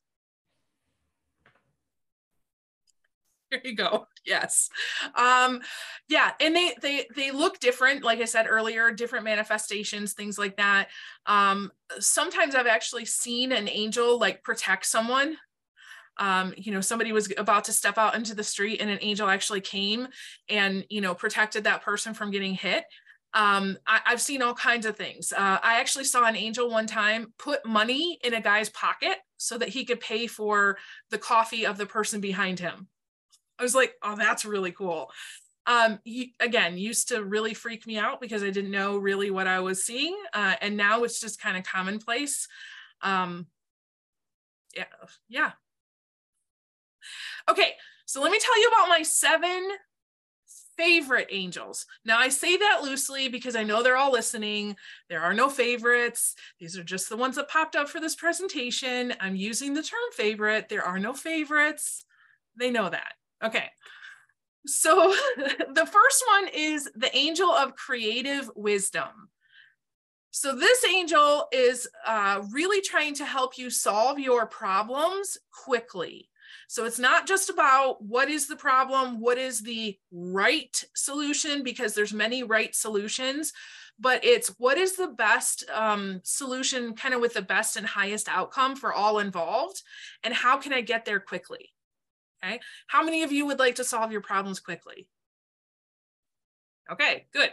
There you go. Yes. Um, yeah, and they they they look different, like I said earlier, different manifestations, things like that. Um, sometimes I've actually seen an angel like protect someone. Um, you know, somebody was about to step out into the street and an angel actually came and, you know, protected that person from getting hit. Um, I, have seen all kinds of things. Uh, I actually saw an angel one time put money in a guy's pocket so that he could pay for the coffee of the person behind him. I was like, oh, that's really cool. Um, again, used to really freak me out because I didn't know really what I was seeing. Uh, and now it's just kind of commonplace. Um, yeah, yeah. Okay, so let me tell you about my seven favorite angels. Now, I say that loosely because I know they're all listening. There are no favorites. These are just the ones that popped up for this presentation. I'm using the term favorite. There are no favorites. They know that. Okay. So the first one is the angel of creative wisdom. So this angel is uh, really trying to help you solve your problems quickly. So it's not just about what is the problem, what is the right solution, because there's many right solutions, but it's what is the best um, solution, kind of with the best and highest outcome for all involved, and how can I get there quickly? Okay. How many of you would like to solve your problems quickly? Okay, good.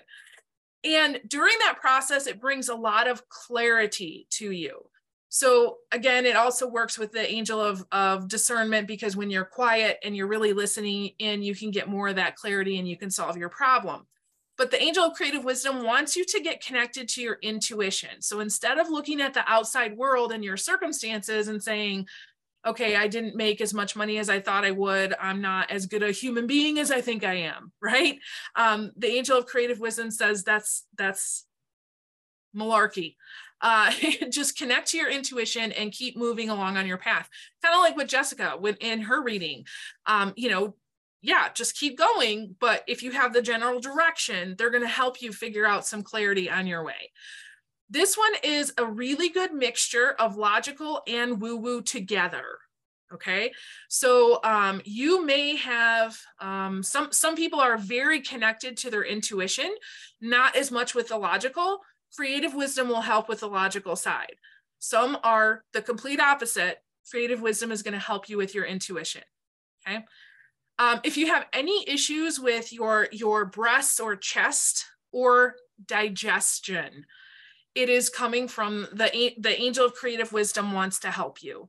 And during that process, it brings a lot of clarity to you. So again, it also works with the angel of, of discernment because when you're quiet and you're really listening in, you can get more of that clarity and you can solve your problem. But the angel of creative wisdom wants you to get connected to your intuition. So instead of looking at the outside world and your circumstances and saying, okay, I didn't make as much money as I thought I would. I'm not as good a human being as I think I am, right? Um, the angel of creative wisdom says that's that's malarkey uh, just connect to your intuition and keep moving along on your path. Kind of like with Jessica when in her reading, um, you know, yeah, just keep going. But if you have the general direction, they're going to help you figure out some clarity on your way. This one is a really good mixture of logical and woo woo together. Okay, so um, you may have um, some some people are very connected to their intuition, not as much with the logical, creative wisdom will help with the logical side. Some are the complete opposite. Creative wisdom is going to help you with your intuition. Okay. Um, if you have any issues with your, your breast or chest or digestion, it is coming from the, the angel of creative wisdom wants to help you.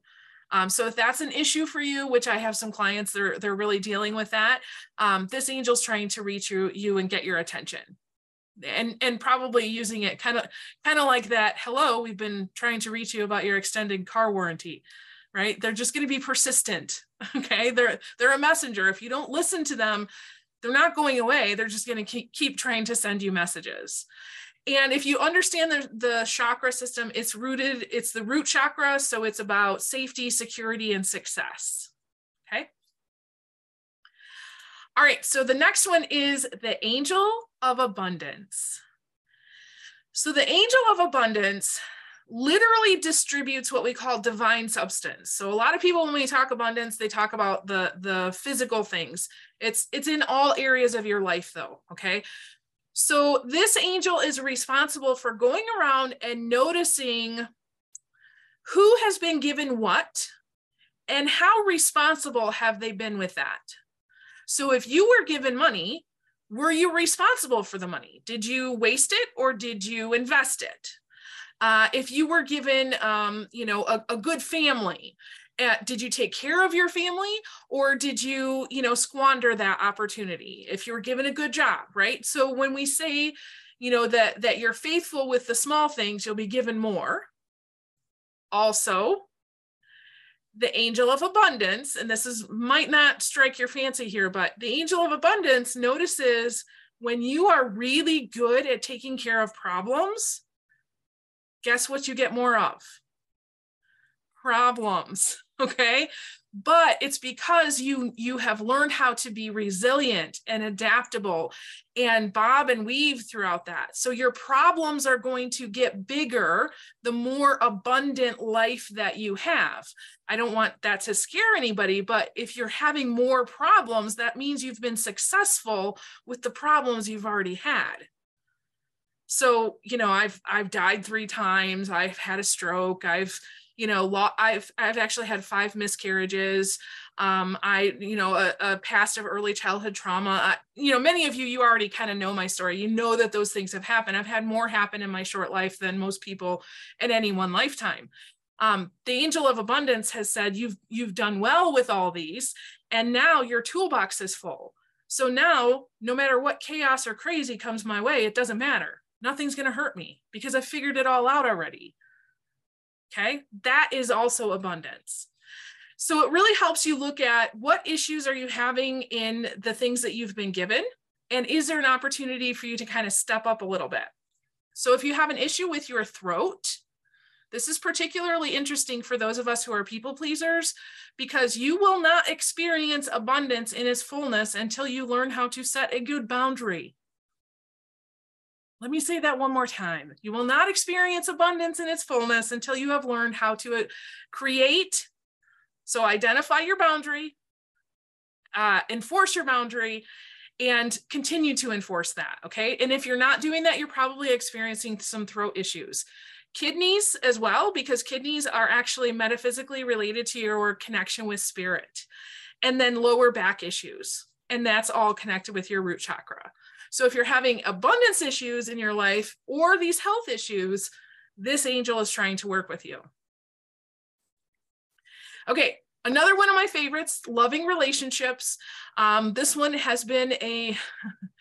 Um, so if that's an issue for you, which I have some clients, they're, they're really dealing with that. Um, this angel's trying to reach you, you and get your attention. And and probably using it kind of kind of like that hello we've been trying to reach you about your extended car warranty right? They're just going to be persistent okay? They're they're a messenger. If you don't listen to them they're not going away. They're just going to keep, keep trying to send you messages and if you understand the, the chakra system it's rooted it's the root chakra so it's about safety security and success okay all right, so the next one is the angel of abundance. So the angel of abundance literally distributes what we call divine substance. So a lot of people when we talk abundance, they talk about the the physical things. It's it's in all areas of your life though, okay? So this angel is responsible for going around and noticing who has been given what and how responsible have they been with that. So if you were given money, were you responsible for the money? Did you waste it or did you invest it? Uh, if you were given, um, you know, a, a good family, did you take care of your family or did you, you know, squander that opportunity? If you were given a good job, right? So when we say, you know, that that you're faithful with the small things, you'll be given more. Also, the angel of abundance and this is might not strike your fancy here but the angel of abundance notices when you are really good at taking care of problems guess what you get more of problems okay? But it's because you you have learned how to be resilient and adaptable and bob and weave throughout that. So your problems are going to get bigger the more abundant life that you have. I don't want that to scare anybody but if you're having more problems that means you've been successful with the problems you've already had. So you know i've i've died three times. I've had a stroke. I've you know, I've I've actually had five miscarriages. Um, I, you know, a, a past of early childhood trauma. I, you know, many of you, you already kind of know my story. You know that those things have happened. I've had more happen in my short life than most people in any one lifetime. Um, the angel of abundance has said you've you've done well with all these, and now your toolbox is full. So now, no matter what chaos or crazy comes my way, it doesn't matter. Nothing's going to hurt me because I figured it all out already. Okay, that is also abundance. So it really helps you look at what issues are you having in the things that you've been given? And is there an opportunity for you to kind of step up a little bit? So if you have an issue with your throat, this is particularly interesting for those of us who are people pleasers because you will not experience abundance in its fullness until you learn how to set a good boundary. Let me say that one more time. You will not experience abundance in its fullness until you have learned how to uh, create. So, identify your boundary, uh, enforce your boundary, and continue to enforce that. Okay. And if you're not doing that, you're probably experiencing some throat issues. Kidneys as well, because kidneys are actually metaphysically related to your connection with spirit. And then lower back issues. And that's all connected with your root chakra. So if you're having abundance issues in your life or these health issues, this angel is trying to work with you. Okay, another one of my favorites, loving relationships. Um, this one has been a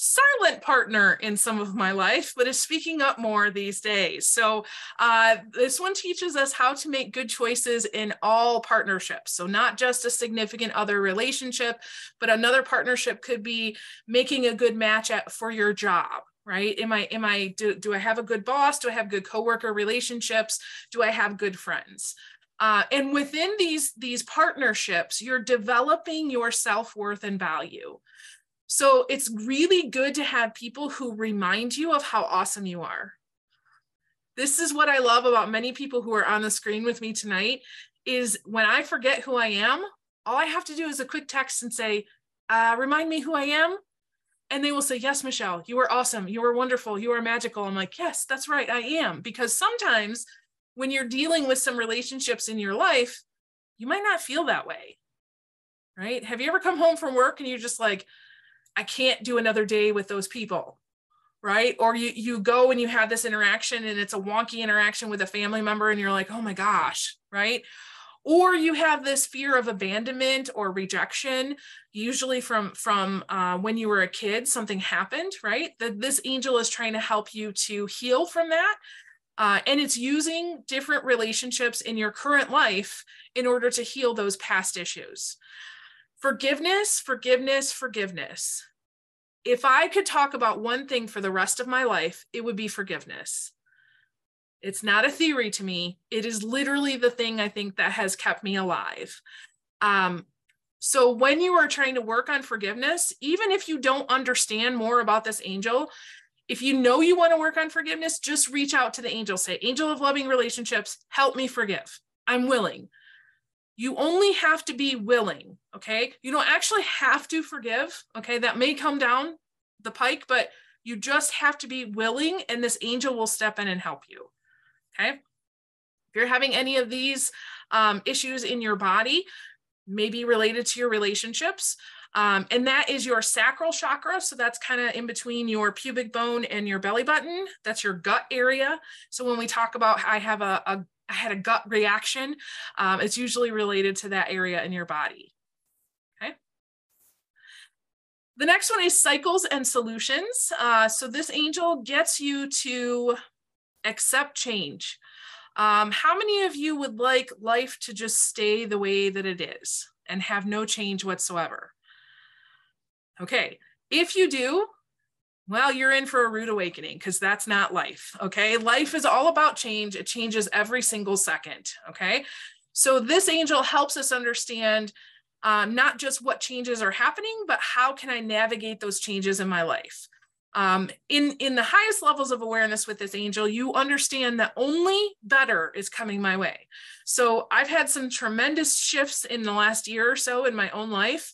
silent partner in some of my life, but is speaking up more these days. So, uh, this one teaches us how to make good choices in all partnerships. So, not just a significant other relationship, but another partnership could be making a good match at, for your job right? Am i am i do, do i have a good boss? Do i have good coworker relationships? Do i have good friends? Uh, and within these these partnerships you're developing your self-worth and value so it's really good to have people who remind you of how awesome you are. This is what I love about many people who are on the screen with me tonight is when I forget who I am, all I have to do is a quick text and say, uh, remind me who I am. And they will say, yes, Michelle, you are awesome. You are wonderful. You are magical. I'm like, yes, that's right. I am. Because sometimes when you're dealing with some relationships in your life, you might not feel that way. Right. Have you ever come home from work and you're just like, I can't do another day with those people right? Or you you go and you have this interaction and it's a wonky interaction with a family member and you're like oh my gosh right? Or you have this fear of abandonment or rejection usually from from uh, when you were a kid something happened right? That this angel is trying to help you to heal from that uh, and it's using different relationships in your current life in order to heal those past issues Forgiveness, forgiveness, forgiveness. If I could talk about one thing for the rest of my life, it would be forgiveness. It's not a theory to me. It is literally the thing I think that has kept me alive. Um, so, when you are trying to work on forgiveness, even if you don't understand more about this angel, if you know you want to work on forgiveness, just reach out to the angel. Say, Angel of Loving Relationships, help me forgive. I'm willing you only have to be willing okay you don't actually have to forgive okay that may come down the pike but you just have to be willing and this angel will step in and help you okay if you're having any of these um, issues in your body maybe related to your relationships um, and that is your sacral chakra. So that's kind of in between your pubic bone and your belly button. That's your gut area. So when we talk about I have a, a I had a gut reaction. Um, it's usually related to that area in your body. Okay. The next one is cycles and solutions. Uh, so this angel gets you to accept change. Um, how many of you would like life to just stay the way that it is and have no change whatsoever? Okay, if you do, well, you're in for a rude awakening because that's not life. Okay. Life is all about change, it changes every single second. Okay. So this angel helps us understand um, not just what changes are happening, but how can I navigate those changes in my life. Um, in in the highest levels of awareness with this angel, you understand that only better is coming my way. So I've had some tremendous shifts in the last year or so in my own life,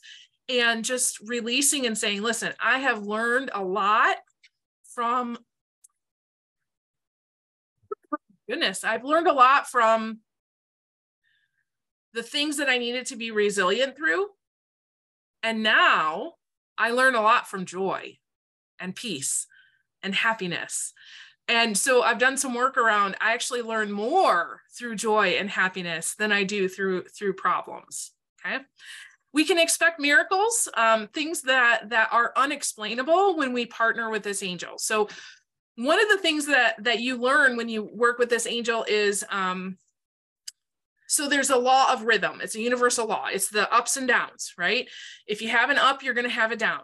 and just releasing and saying, listen, I have learned a lot from goodness, I've learned a lot from the things that I needed to be resilient through. And now I learn a lot from joy and peace and happiness. And so I've done some work around I actually learn more through joy and happiness than I do through through problems. Okay. We can expect miracles, um, things that that are unexplainable when we partner with this angel. So one of the things that that you learn when you work with this angel is um, so there's a law of rhythm. It's a universal law. It's the ups and downs, right? If you have an up, you're going to have a down.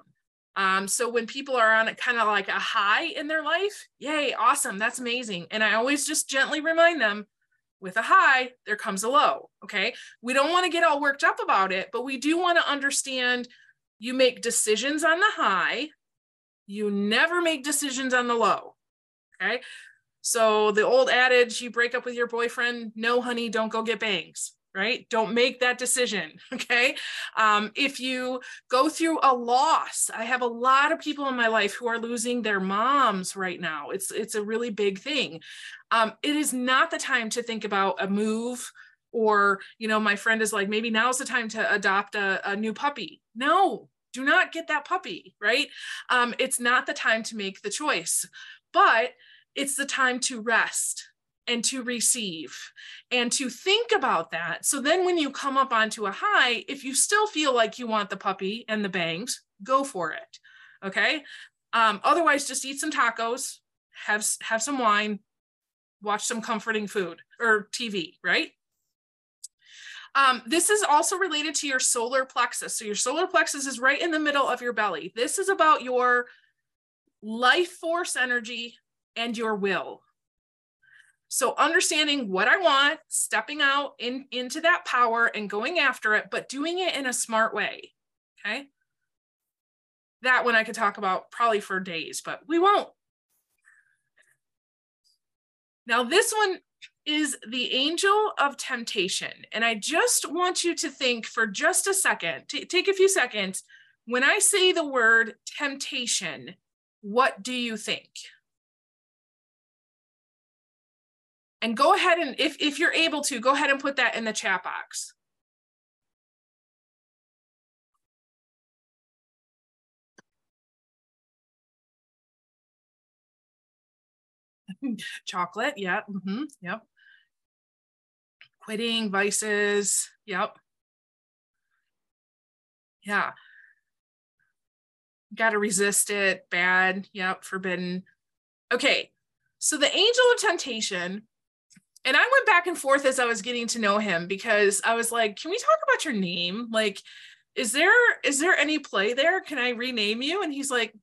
Um, so when people are on a kind of like a high in their life, yay, awesome, that's amazing. And I always just gently remind them with a high, there comes a low. Okay. We don't want to get all worked up about it, but we do want to understand you make decisions on the high, you never make decisions on the low. Okay. So the old adage, you break up with your boyfriend, no, honey, don't go get bangs right? Don't make that decision. Okay. Um, if you go through a loss, I have a lot of people in my life who are losing their moms right now. It's it's a really big thing. Um, it is not the time to think about a move or you know my friend is like maybe now's the time to adopt a, a new puppy no do not get that puppy right um, it's not the time to make the choice but it's the time to rest and to receive and to think about that. So then when you come up onto a high, if you still feel like you want the puppy and the bangs, go for it. Okay. Um, otherwise, just eat some tacos, have, have some wine, watch some comforting food or TV, right? Um, this is also related to your solar plexus. So your solar plexus is right in the middle of your belly. This is about your life force energy and your will. So understanding what I want, stepping out in, into that power and going after it, but doing it in a smart way. Okay. That one I could talk about probably for days, but we won't. Now, this one is the angel of temptation. And I just want you to think for just a second, take a few seconds. When I say the word temptation, what do you think? And go ahead and if, if you're able to, go ahead and put that in the chat box. Chocolate, yeah, mm-hmm, yep. Quitting, vices, yep. Yeah. Got to resist it, bad, yep, forbidden. Okay, so the angel of temptation and I went back and forth as I was getting to know him because I was like, can we talk about your name? Like, is there is there any play there? Can I rename you? And he's like,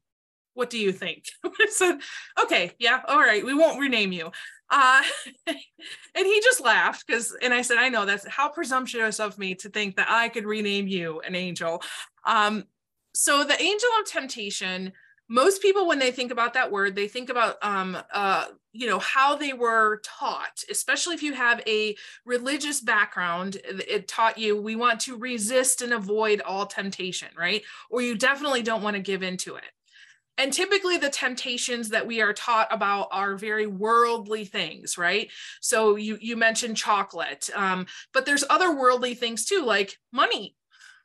what do you think? I said, okay, yeah, all right, we won't rename you. Uh, and he just laughed because, and I said, I know that's how presumptuous of me to think that I could rename you an angel. Um, so the angel of temptation most people when they think about that word they think about um, uh, you know how they were taught especially if you have a religious background it taught you we want to resist and avoid all temptation right? Or you definitely don't want to give into it. And typically the temptations that we are taught about are very worldly things right? So you you mentioned chocolate um, but there's other worldly things too like money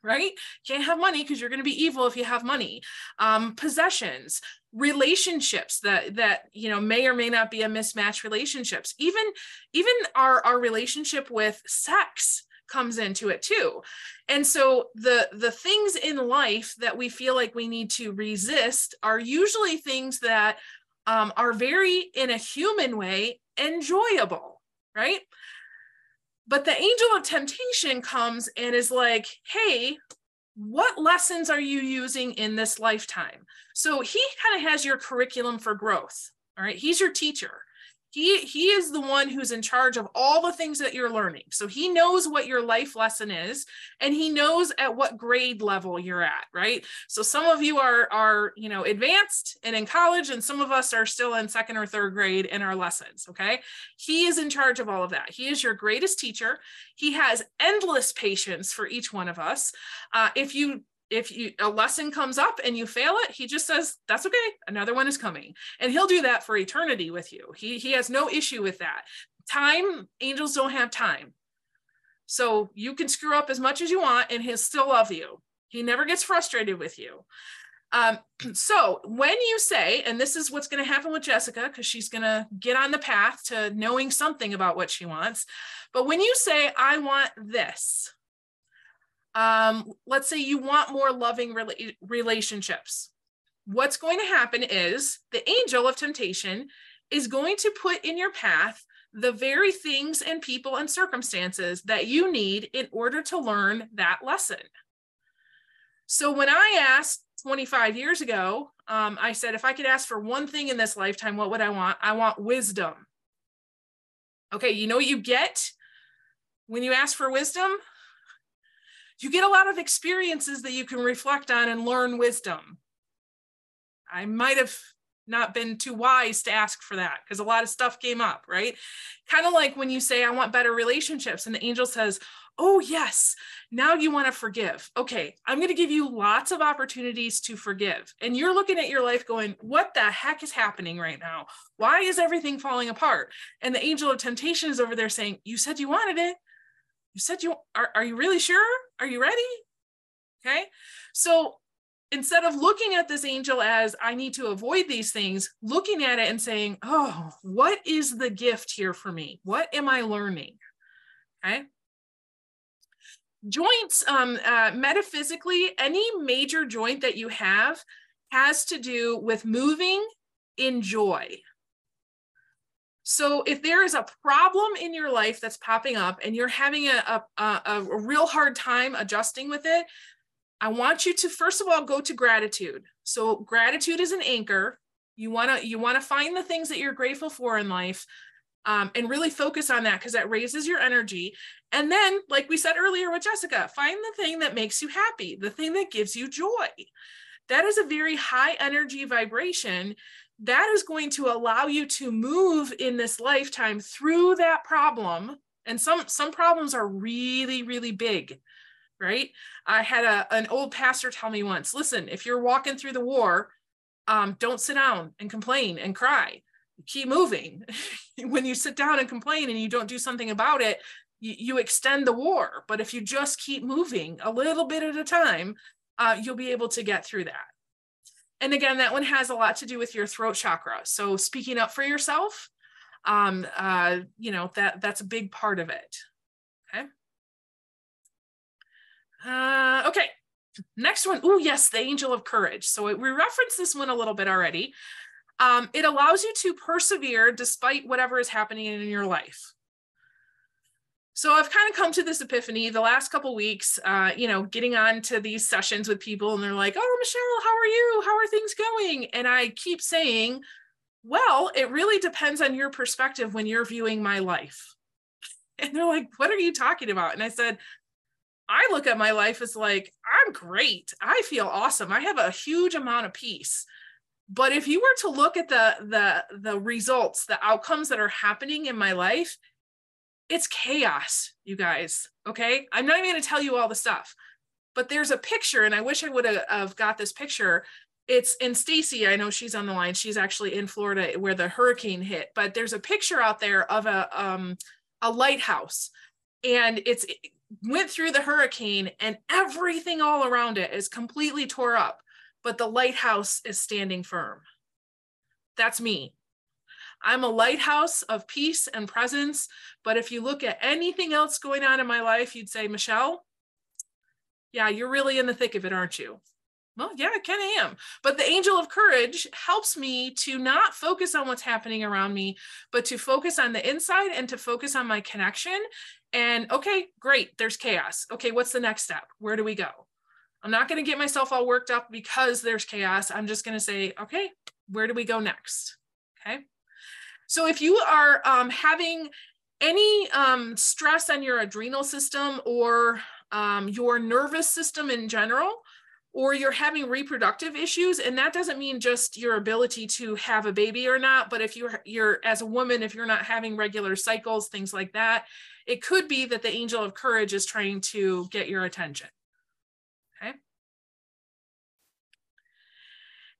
right? Can't have money because you're going to be evil if you have money. Um, possessions, relationships that that you know may or may not be a mismatch relationships. Even even our our relationship with sex comes into it too. And so the the things in life that we feel like we need to resist are usually things that um, are very in a human way enjoyable, right? But the angel of temptation comes and is like, hey, what lessons are you using in this lifetime? So he kind of has your curriculum for growth. All right. He's your teacher he he is the one who's in charge of all the things that you're learning. So he knows what your life lesson is and he knows at what grade level you're at right? So some of you are are you know advanced and in college and some of us are still in second or third grade in our lessons okay? He is in charge of all of that. He is your greatest teacher. He has endless patience for each one of us. Uh, if you if you a lesson comes up and you fail it he just says that's okay another one is coming and he'll do that for eternity with you he he has no issue with that time angels don't have time So you can screw up as much as you want and he'll still love you. He never gets frustrated with you. Um, so when you say, and this is what's going to happen with Jessica, because she's going to get on the path to knowing something about what she wants. But when you say, I want this, um, let's say you want more loving rela- relationships, what's going to happen is the angel of temptation is going to put in your path the very things and people and circumstances that you need in order to learn that lesson. So when I asked 25 years ago, um, I said, if I could ask for one thing in this lifetime, what would I want? I want wisdom. Okay, you know what you get when you ask for wisdom? You get a lot of experiences that you can reflect on and learn wisdom. I might have not been too wise to ask for that because a lot of stuff came up, right? Kind of like when you say, I want better relationships, and the angel says, Oh, yes, now you want to forgive. Okay, I'm going to give you lots of opportunities to forgive. And you're looking at your life going, What the heck is happening right now? Why is everything falling apart? And the angel of temptation is over there saying, You said you wanted it. You said you are, are you really sure? Are you ready? Okay. So instead of looking at this angel as I need to avoid these things, looking at it and saying, oh, what is the gift here for me? What am I learning? Okay. Joints, um, uh, metaphysically, any major joint that you have has to do with moving in joy. So if there is a problem in your life that's popping up and you're having a, a, a, real hard time adjusting with it, I want you to first of all go to gratitude. So gratitude is an anchor. You want to you want to find the things that you're grateful for in life um, and really focus on that because that raises your energy. And then, like we said earlier with Jessica, find the thing that makes you happy, the thing that gives you joy. That is a very high energy vibration that is going to allow you to move in this lifetime through that problem. And some some problems are really really big right? I had a, an old pastor tell me once listen if you're walking through the war um, don't sit down and complain and cry. Keep moving. When you sit down and complain and you don't do something about it you, you extend the war. But if you just keep moving a little bit at a time uh, you'll be able to get through that and again, that one has a lot to do with your throat chakra. So speaking up for yourself, um, uh, you know, that that's a big part of it. Okay. Uh, okay. Next one. Oh, yes, the angel of courage. So we referenced this one a little bit already. Um, it allows you to persevere despite whatever is happening in your life so I've kind of come to this epiphany the last couple weeks, uh, you know, getting on to these sessions with people and they're like, oh, Michelle, how are you? How are things going? And I keep saying, well, it really depends on your perspective when you're viewing my life. And they're like, what are you talking about? And I said, I look at my life as like, I'm great. I feel awesome. I have a huge amount of peace. But if you were to look at the the the results, the outcomes that are happening in my life, it's chaos, you guys. Okay. I'm not even going to tell you all the stuff, but there's a picture, and I wish I would have got this picture. It's in Stacy. I know she's on the line. She's actually in Florida where the hurricane hit, but there's a picture out there of a um, a lighthouse, and it's it went through the hurricane, and everything all around it is completely tore up, but the lighthouse is standing firm. That's me. I'm a lighthouse of peace and presence. But if you look at anything else going on in my life, you'd say, Michelle, yeah, you're really in the thick of it, aren't you? Well, yeah, I kind of am. But the angel of courage helps me to not focus on what's happening around me, but to focus on the inside and to focus on my connection. And okay, great, there's chaos. Okay, what's the next step? Where do we go? I'm not going to get myself all worked up because there's chaos. I'm just going to say, okay, where do we go next? Okay. So if you are um, having any um, stress on your adrenal system or um, your nervous system in general, or you're having reproductive issues, and that doesn't mean just your ability to have a baby or not, but if you're you're as a woman, if you're not having regular cycles, things like that, it could be that the angel of courage is trying to get your attention.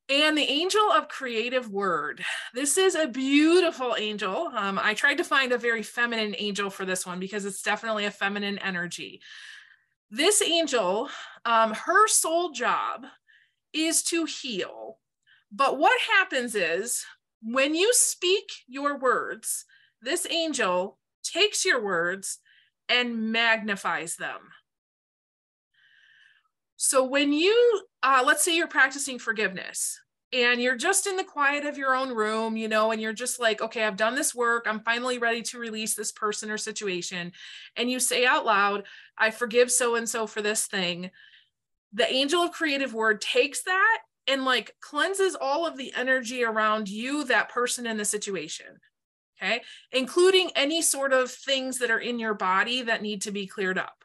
And the angel of creative word. This is a beautiful angel. Um, I tried to find a very feminine angel for this one because it's definitely a feminine energy. This angel, um, her sole job is to heal. But what happens is when you speak your words, this angel takes your words and magnifies them. So when you, uh, let's say you're practicing forgiveness and you're just in the quiet of your own room, you know, and you're just like, okay, I've done this work. I'm finally ready to release this person or situation. And you say out loud, I forgive so and so for this thing. The angel of creative word takes that and like cleanses all of the energy around you, that person, in the situation. Okay. Including any sort of things that are in your body that need to be cleared up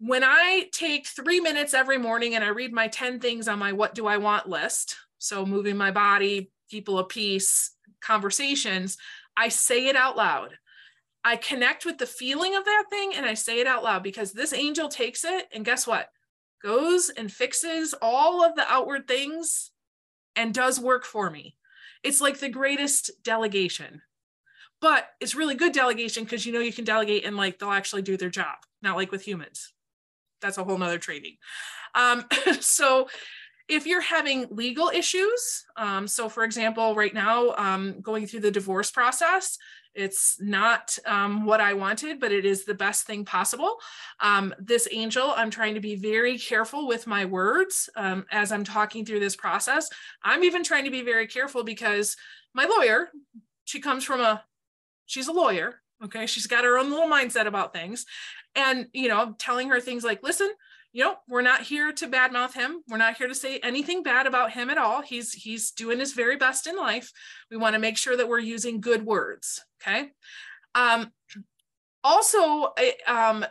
when I take three minutes every morning and I read my 10 things on my what do I want list, so moving my body, people of peace, conversations, I say it out loud. I connect with the feeling of that thing and I say it out loud because this angel takes it and guess what? Goes and fixes all of the outward things and does work for me. It's like the greatest delegation. But it's really good delegation because you know you can delegate and like they'll actually do their job, not like with humans that's a whole nother training. Um, so if you're having legal issues, um, so for example, right now, um, going through the divorce process, it's not um, what I wanted, but it is the best thing possible. Um, this angel, I'm trying to be very careful with my words um, as I'm talking through this process. I'm even trying to be very careful because my lawyer, she comes from a, she's a lawyer, okay? She's got her own little mindset about things. And you know telling her things like listen you know we're not here to badmouth him. We're not here to say anything bad about him at all. He's he's doing his very best in life. We want to make sure that we're using good words. Okay? Um also um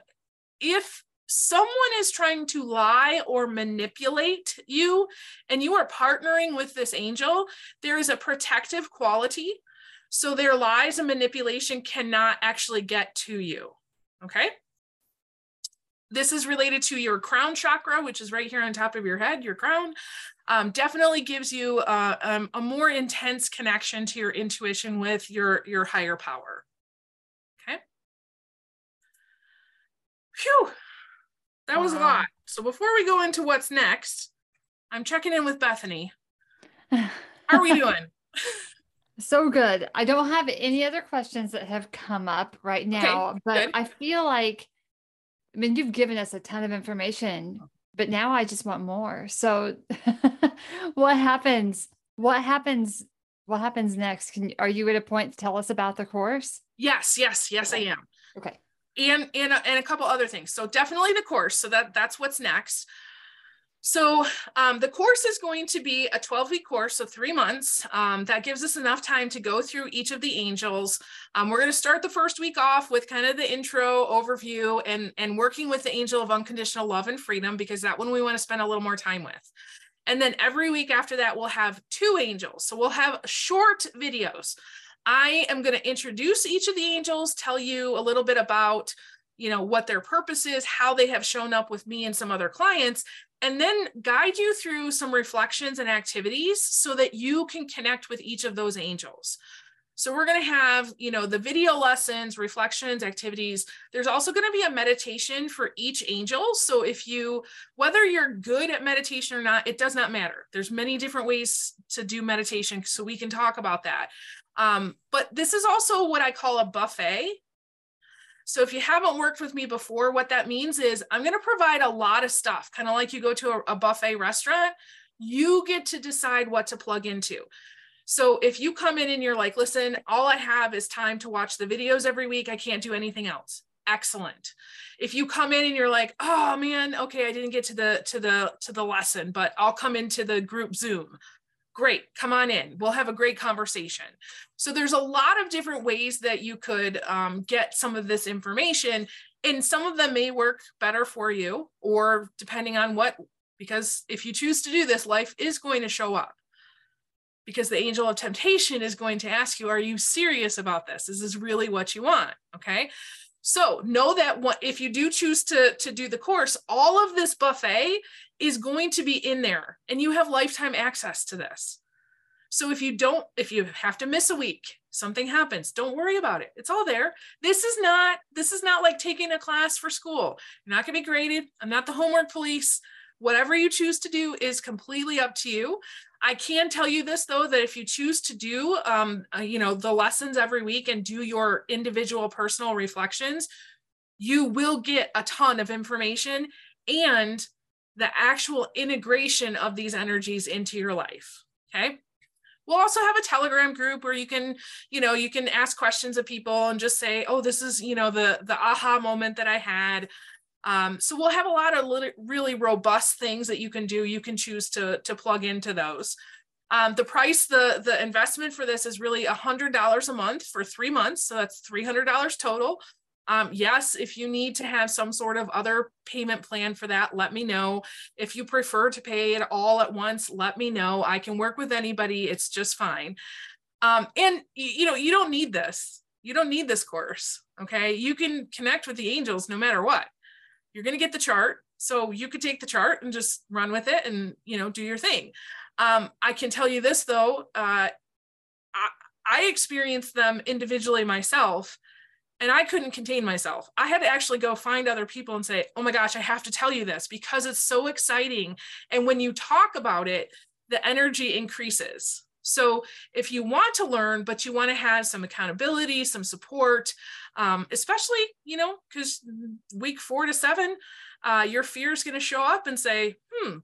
if someone is trying to lie or manipulate you and you are partnering with this angel there is a protective quality so their lies and manipulation cannot actually get to you okay this is related to your crown chakra, which is right here on top of your head, your crown. Um, definitely gives you uh, um, a more intense connection to your intuition with your, your higher power. Okay. Phew, that wow. was a lot. So before we go into what's next, I'm checking in with Bethany. How are we doing? so good. I don't have any other questions that have come up right now, okay, but good. I feel like I mean, you've given us a ton of information, but now I just want more. So what happens? What happens? What happens next? Can are you at a point to tell us about the course? Yes, yes, yes. I am. Okay. And and and a couple other things. So definitely the course. So that that's what's next. So um, the course is going to be a 12 week course, so three months. Um, that gives us enough time to go through each of the angels. Um, we're going to start the first week off with kind of the intro overview and, and working with the angel of unconditional love and freedom, because that one we want to spend a little more time with. And then every week after that, we'll have two angels. So we'll have short videos. I am going to introduce each of the angels, tell you a little bit about you know what their purpose is how they have shown up with me and some other clients and then guide you through some reflections and activities so that you can connect with each of those angels. So we're going to have, you know, the video lessons, reflections, activities. There's also going to be a meditation for each angel. So if you whether you're good at meditation or not, it does not matter. There's many different ways to do meditation so we can talk about that. Um, but this is also what I call a buffet so if you haven't worked with me before, what that means is I'm going to provide a lot of stuff, kind of like you go to a, a buffet restaurant. You get to decide what to plug into. So if you come in and you're like, listen, all I have is time to watch the videos every week, I can't do anything else. Excellent. If you come in and you're like, oh man, okay, I didn't get to the to the to the lesson, but I'll come into the group Zoom great come on in. We'll have a great conversation. So there's a lot of different ways that you could um, get some of this information and some of them may work better for you or depending on what because if you choose to do this life is going to show up. Because the angel of temptation is going to ask you are you serious about this? Is this really what you want? Okay? So know that what, if you do choose to, to do the course, all of this buffet is going to be in there and you have lifetime access to this. So if you don't, if you have to miss a week, something happens, don't worry about it. It's all there. This is not, this is not like taking a class for school. You're not going to be graded. I'm not the homework police. Whatever you choose to do is completely up to you. I can tell you this though, that if you choose to do, um, uh, you know, the lessons every week and do your individual personal reflections, you will get a ton of information and the actual integration of these energies into your life. Okay. We'll also have a telegram group where you can, you know, you can ask questions of people and just say, oh, this is, you know, the, the aha moment that I had. Um, so we'll have a lot of really robust things that you can do. You can choose to, to plug into those. Um, the price, the, the investment for this is really a $100 a month for three months. So that's $300 total. Um, yes, if you need to have some sort of other payment plan for that, let me know. If you prefer to pay it all at once, let me know. I can work with anybody. It's just fine. Um, and you know, you don't need this. You don't need this course. Okay. You can connect with the angels no matter what. You're going to get the chart. So you could take the chart and just run with it and, you know, do your thing. Um, I can tell you this though, uh, I, I experienced them individually myself and I couldn't contain myself. I had to actually go find other people and say, oh my gosh, I have to tell you this because it's so exciting. And when you talk about it, the energy increases. So if you want to learn, but you want to have some accountability, some support, um, especially, you know, because week four to seven, uh, your fear is going to show up and say, hmm,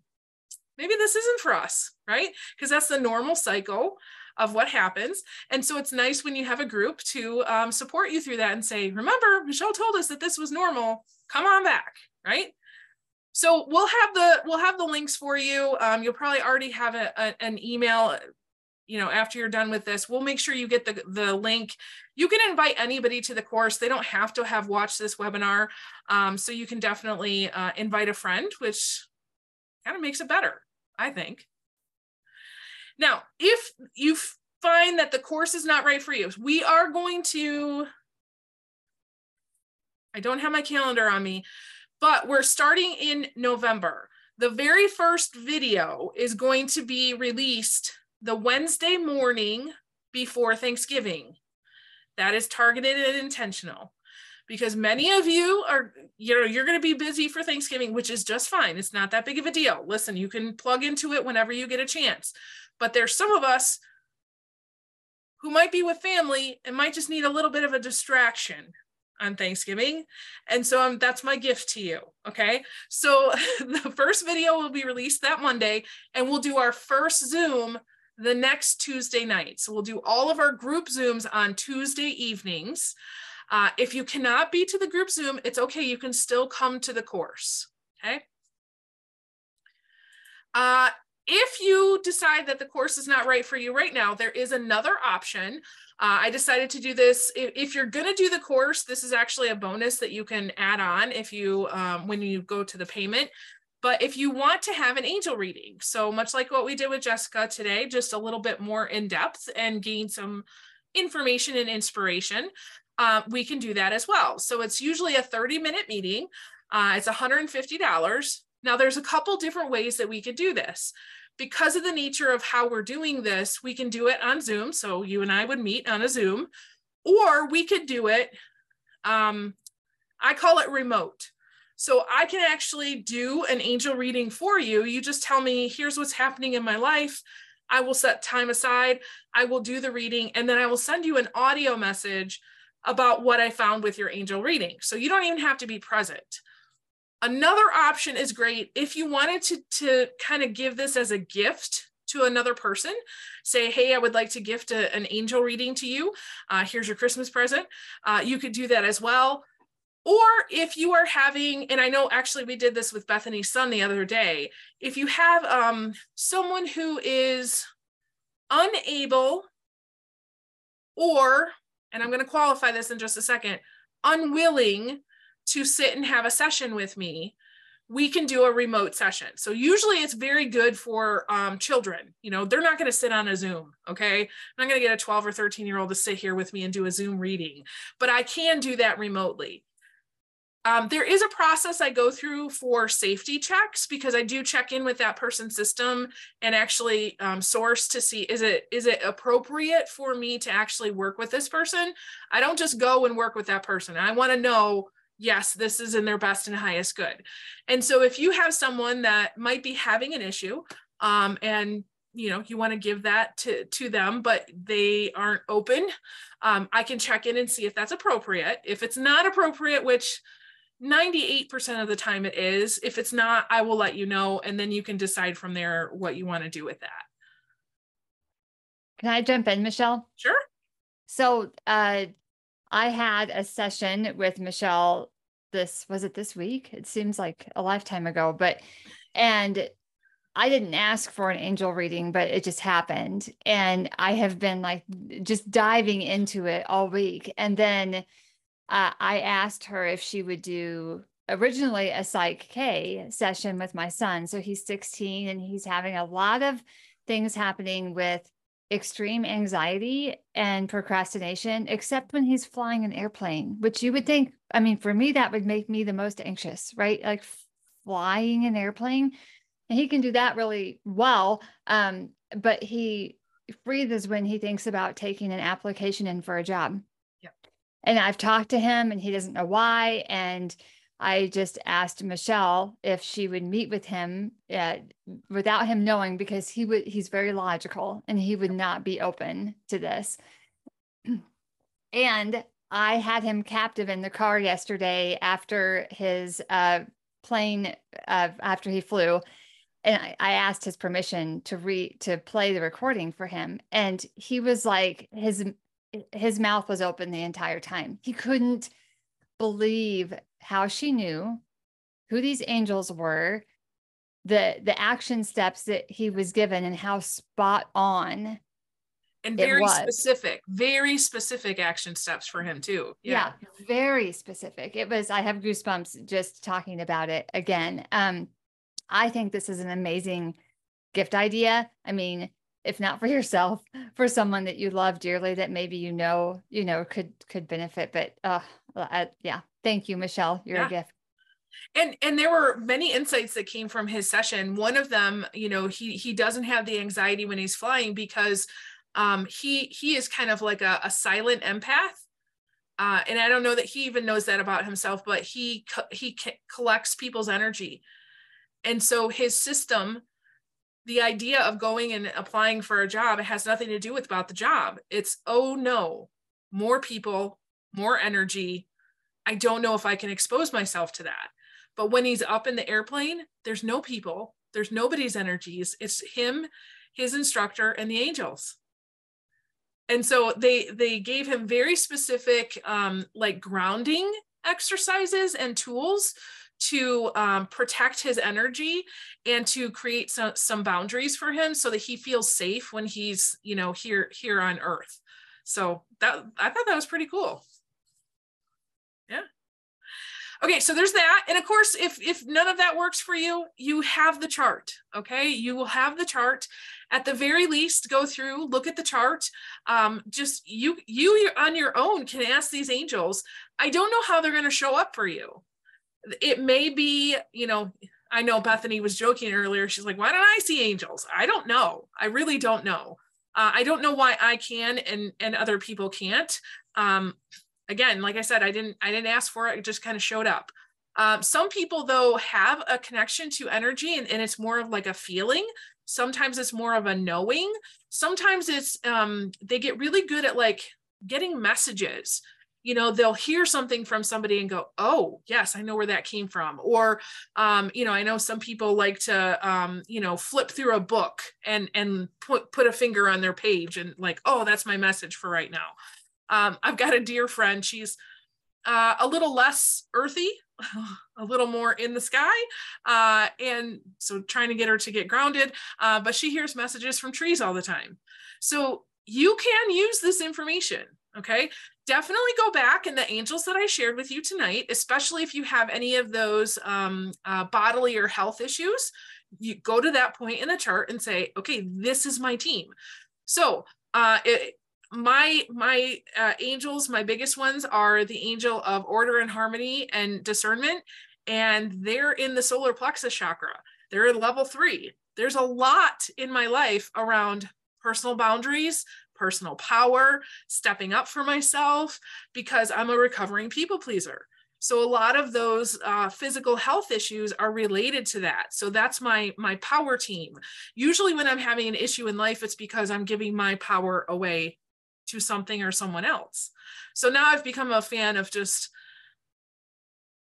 maybe this isn't for us, right? Because that's the normal cycle of what happens. And so it's nice when you have a group to um, support you through that and say, remember, Michelle told us that this was normal. Come on back, right? So we'll have the we'll have the links for you. Um, you'll probably already have a, a, an email you know after you're done with this we'll make sure you get the, the link you can invite anybody to the course they don't have to have watched this webinar um, so you can definitely uh, invite a friend which kind of makes it better i think now, if you find that the course is not right for you, we are going to, I don't have my calendar on me, but we're starting in November. The very first video is going to be released the Wednesday morning before Thanksgiving. That is targeted and intentional because many of you are you know you're going to be busy for thanksgiving which is just fine it's not that big of a deal listen you can plug into it whenever you get a chance but there's some of us who might be with family and might just need a little bit of a distraction on Thanksgiving. And so um, that's my gift to you. Okay. So the first video will be released that Monday, and we'll do our first Zoom the next Tuesday night. So we'll do all of our group Zooms on Tuesday evenings. Uh, if you cannot be to the group Zoom, it's okay. You can still come to the course. Okay. Uh, if you decide that the course is not right for you right now, there is another option. Uh, I decided to do this. If, if you're going to do the course, this is actually a bonus that you can add on if you um, when you go to the payment. But if you want to have an angel reading, so much like what we did with Jessica today, just a little bit more in depth and gain some information and inspiration, uh, we can do that as well. So it's usually a 30 minute meeting. Uh, it's $150. Now, there's a couple different ways that we could do this. Because of the nature of how we're doing this, we can do it on Zoom. So you and I would meet on a Zoom, or we could do it, um, I call it remote. So I can actually do an angel reading for you. You just tell me, here's what's happening in my life. I will set time aside. I will do the reading, and then I will send you an audio message about what I found with your angel reading. So you don't even have to be present. Another option is great if you wanted to, to kind of give this as a gift to another person. Say, hey, I would like to gift a, an angel reading to you. Uh, here's your Christmas present. Uh, you could do that as well. Or if you are having, and I know actually we did this with Bethany's son the other day, if you have um, someone who is unable or, and I'm going to qualify this in just a second, unwilling to sit and have a session with me, we can do a remote session. So usually it's very good for um, children. You know, they're not going to sit on a Zoom. Okay. I'm not going to get a 12 or 13 year old to sit here with me and do a Zoom reading, but I can do that remotely. Um, there is a process I go through for safety checks because I do check in with that person's system and actually um, source to see is it is it appropriate for me to actually work with this person. I don't just go and work with that person. I want to know yes, this is in their best and highest good. And so if you have someone that might be having an issue um, and you know you want to give that to to them but they aren't open um, i can check in and see if that's appropriate if it's not appropriate which 98% of the time it is. If it's not, I will let you know, and then you can decide from there what you want to do with that. Can I jump in, Michelle? Sure. So, uh, I had a session with Michelle. This was it this week? It seems like a lifetime ago, but and I didn't ask for an angel reading, but it just happened. And I have been like just diving into it all week. And then uh, I asked her if she would do originally a Psych K session with my son. So he's 16 and he's having a lot of things happening with extreme anxiety and procrastination, except when he's flying an airplane, which you would think, I mean, for me, that would make me the most anxious, right? Like flying an airplane. And he can do that really well. Um, but he breathes when he thinks about taking an application in for a job Yep. and I've talked to him and he doesn't know why. And I just asked Michelle if she would meet with him uh, without him knowing because he would he's very logical and he would not be open to this. and I had him captive in the car yesterday after his uh, plane uh, after he flew and I, I, asked his permission to re to play the recording for him and he was like his his mouth was open the entire time. He couldn't believe how she knew who these angels were, the the action steps that he was given and how spot on and very specific, very specific action steps for him too. Yeah. yeah. very specific. It was I have goosebumps just talking about it again. Um I think this is an amazing gift idea. I mean, if not for yourself, for someone that you love dearly that maybe you know, you know, could could benefit. But uh, I, yeah, thank you, Michelle. You're yeah. a gift. And and there were many insights that came from his session. One of them, you know, he he doesn't have the anxiety when he's flying because um, he he is kind of like a, a silent empath. Uh, and I don't know that he even knows that about himself, but he he collects people's energy, and so his system the idea of going and applying for a job it has nothing to do with about the job it's oh no more people more energy i don't know if i can expose myself to that. But when he's up in the airplane there's no people there's nobody's energies. It's him his instructor and the angels. And so they they gave him very specific um like grounding exercises and tools to um, protect his energy and to create some, some boundaries for him so that he feels safe when he's you know here here on earth. So that i thought that was pretty cool okay so there's that and of course if if none of that works for you you have the chart okay you will have the chart at the very least go through look at the chart um, just you you on your own can ask these angels i don't know how they're going to show up for you it may be, you know, I know Bethany was joking earlier. She's like, why don't I see angels? I don't know. I really don't know. Uh, I don't know why I can and and other people can't. Um, again, like I said, I didn't I didn't ask for it. It just kind of showed up. Um, some people though have a connection to energy and, and it's more of like a feeling. Sometimes it's more of a knowing. Sometimes it's um, they get really good at like getting messages you know they'll hear something from somebody and go oh yes i know where that came from or um, you know i know some people like to um, you know flip through a book and and put put a finger on their page and like oh that's my message for right now um, i've got a dear friend. She's uh, a little less earthy a little more in the sky uh, and so trying to get her to get grounded uh, but she hears messages from trees all the time. So you can use this information okay? Definitely go back and the angels that I shared with you tonight, especially if you have any of those um, uh, bodily or health issues, you go to that point in the chart and say, okay, this is my team. So uh, it, my my uh, angels, my biggest ones are the angel of order and harmony and discernment, and they're in the solar plexus chakra. They're in level three. There's a lot in my life around personal boundaries, personal power, stepping up for myself, because I'm a recovering people pleaser. So a lot of those uh, physical health issues are related to that. So that's my my power team. Usually, when I'm having an issue in life, it's because I'm giving my power away to something or someone else. So now I've become a fan of just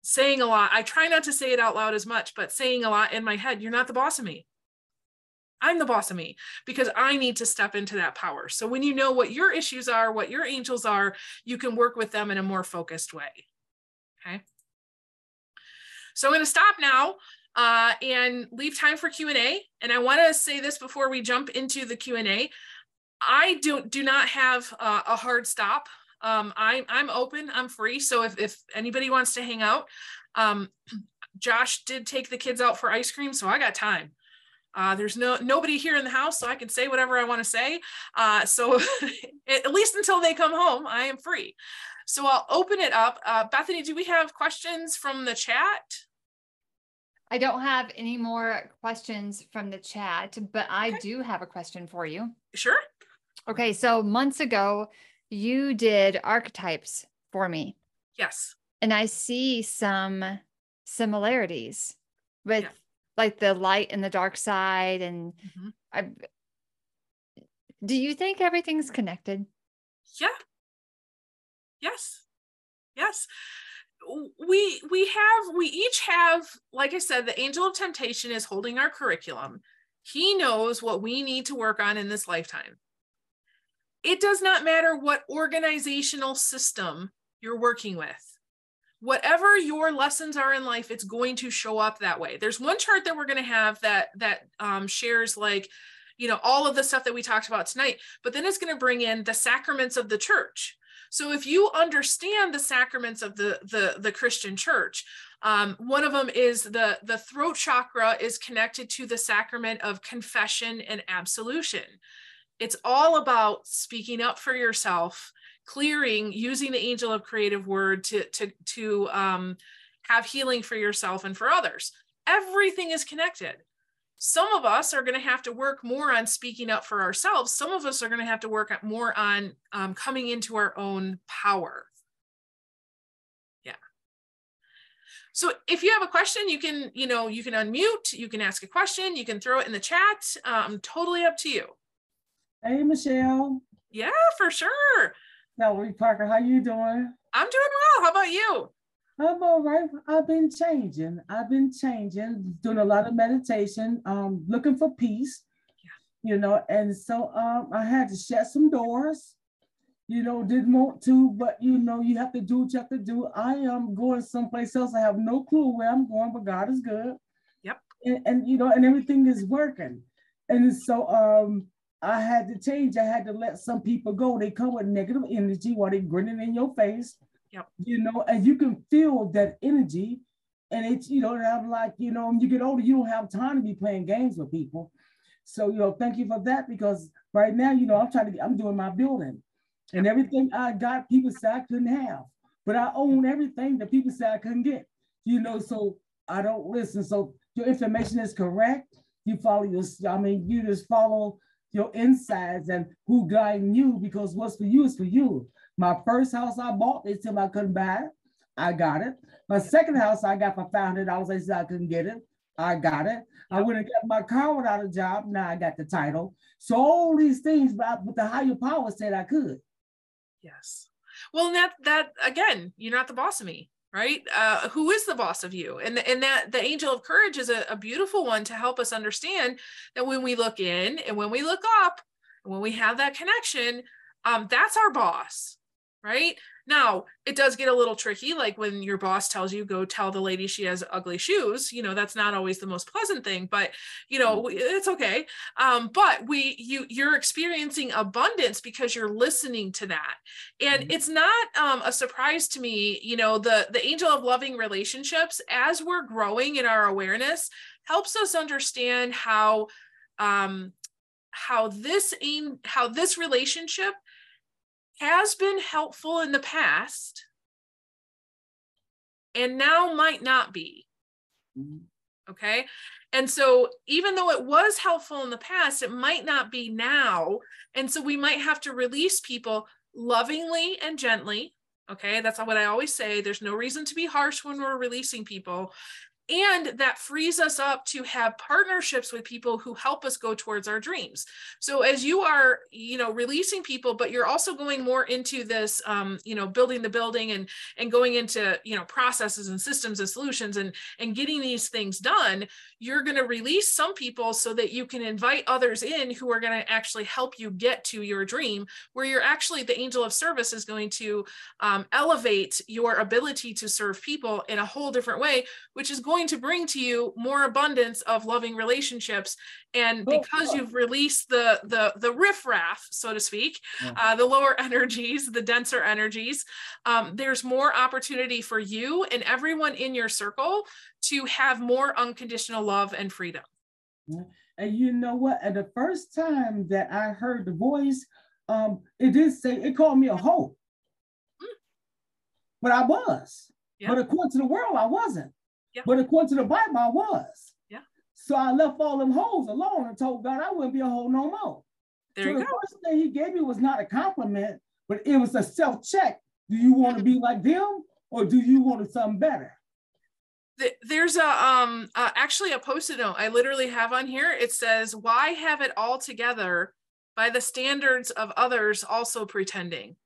saying a lot. I try not to say it out loud as much, but saying a lot in my head, you're not the boss of me. I'm the boss of me because I need to step into that power. So when you know what your issues are, what your angels are, you can work with them in a more focused way. Okay. So I'm going to stop now uh, and leave time for Q&A. And I want to say this before we jump into the Q&A. I do, do not have uh, a hard stop. Um, I, I'm open, I'm free. So if, if anybody wants to hang out, um, Josh did take the kids out for ice cream, so I got time. Uh, there's no nobody here in the house, so I can say whatever I want to say. Uh, so at least until they come home, I am free. So I'll open it up. Uh, Bethany, do we have questions from the chat? I don't have any more questions from the chat, but I okay. do have a question for you. Sure. Okay, so months ago, you did archetypes for me. Yes. And I see some similarities with yeah. like the light and the dark side. And mm-hmm. I do you think everything's connected? Yeah. Yes. Yes. We we have we each have like I said the angel of temptation is holding our curriculum. He knows what we need to work on in this lifetime it does not matter what organizational system you're working with. Whatever your lessons are in life, it's going to show up that way. There's one chart that we're going to have that that um, shares like, you know, all of the stuff that we talked about tonight. But then it's going to bring in the sacraments of the church. So if you understand the sacraments of the the, the Christian church, um, one of them is the the throat chakra is connected to the sacrament of confession and absolution it's all about speaking up for yourself clearing using the angel of creative word to to to um, have healing for yourself and for others. Everything is connected. Some of us are going to have to work more on speaking up for ourselves. Some of us are going to have to work more on um, coming into our own power. Yeah. So if you have a question you can you know you can unmute you can ask a question you can throw it in the chat. Um, totally up to you Hey, Michelle. Yeah, for sure. Valerie Parker, how you doing? I'm doing well. How about you? I'm all right. I've been changing. I've been changing, doing a lot of meditation, um, looking for peace. Yeah. You know, and so um, I had to shut some doors. You know, didn't want to, but you know, you have to do what you have to do. I am going someplace else. I have no clue where I'm going, but God is good. Yep. And, and you know, and everything is working. And so um I had to change. I had to let some people go. They come with negative energy while they're grinning in your face. Yep. You know, and you can feel that energy. And it's, you know, I'm like, you know, when you get older, you don't have time to be playing games with people. So, you know, thank you for that because right now, you know, I'm trying to get, I'm doing my building. And everything I got, people said I couldn't have. But I own everything that people said I couldn't get. You know, so I don't listen. So your information is correct. You follow your, I mean, you just follow your insides and who guiding you because what's for you is for you. My first house I bought, they me I couldn't buy it. I got it. My second house I got for five hundred dollars. They said I couldn't get it. I got it. I went and got my car without a job. Now I got the title. So all these things, but, but the higher power said I could. Yes. Well, that that again, you're not the boss of me right? Uh, who is the boss of you? And, and that the angel of courage is a, a beautiful one to help us understand that when we look in and when we look up when we have that connection um, that's our boss right now, it does get a little tricky, like when your boss tells you, go tell the lady she has ugly shoes, you know, that's not always the most pleasant thing, but you know, mm-hmm. it's okay. Um, but we, you, you're experiencing abundance because you're listening to that. And mm-hmm. it's not um, a surprise to me, you know, the, the angel of loving relationships, as we're growing in our awareness, helps us understand how, um, how this aim, how this relationship has been helpful in the past and now might not be. Mhm. Okay. And so, even though it was helpful in the past, it might not be now. And so, we might have to release people lovingly and gently. Okay. That's what I always say. There's no reason to be harsh when we're releasing people. And that frees us up to have partnerships with people who help us go towards our dreams. So as you are, you know, releasing people, but you're also going more into this, um, you know, building the building and and going into, you know, processes and systems and solutions and and getting these things done. You're going to release some people so that you can invite others in who are going to actually help you get to your dream. Where you're actually the angel of service is going to um, elevate your ability to serve people in a whole different way, which is going to bring to you more abundance of loving relationships. And because you've released the the the riffraff, so to speak, Yeah. uh, the lower energies, the denser energies, um, there's more opportunity for you and everyone in your circle to have more unconditional love and freedom. And you know what? At the first time that I heard the voice, um, it did say it called me a hoe. But I was. Yeah. But according to the world, I wasn't. Yeah. But according to the Bible, I was. Yeah. So I left all them hoes alone and told God I wouldn't be a hoe no more. There so you the go. first thing he gave me was not a compliment, but it was a self-check. Do you want to be like them or do you want something better? There's a um uh, actually a post-it note I literally have on here. It says, "Why have it all together by the standards of others also pretending?"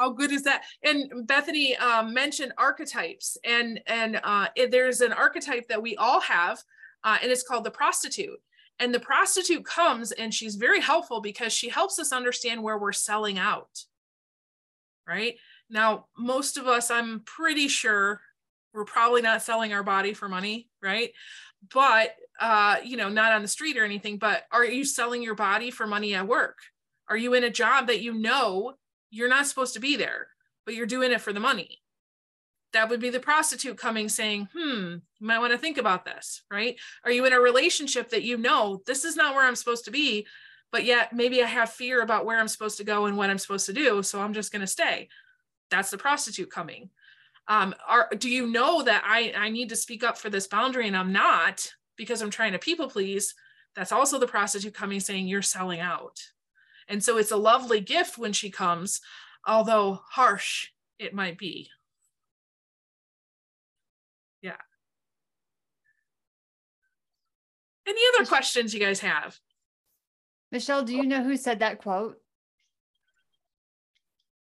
How good is that? And Bethany um, mentioned archetypes, and and uh, it- there's an archetype that we all have, uh, and it's called the prostitute. And the prostitute comes, and she's very helpful because she helps us understand where we're selling out. Right now, most of us, I'm pretty sure, we're probably not selling our body for money, right? But uh, you know, not on the street or anything. But are you selling your body for money at work? Are you in a job that you know you're not supposed to be there, but you're doing it for the money. That would be the prostitute coming saying, hmm, you might want to think about this, right? Are you in a relationship that you know this is not where I'm supposed to be, but yet maybe I have fear about where I'm supposed to go and what I'm supposed to do, so I'm just going to stay. That's the prostitute coming. Um, are do you know that I I need to speak up for this boundary and I'm not because I'm trying to people please? That's also the prostitute coming saying you're selling out. And so it's a lovely gift when she comes, although harsh it might be. Yeah. Any other questions you guys have? Michelle, do you know who said that quote?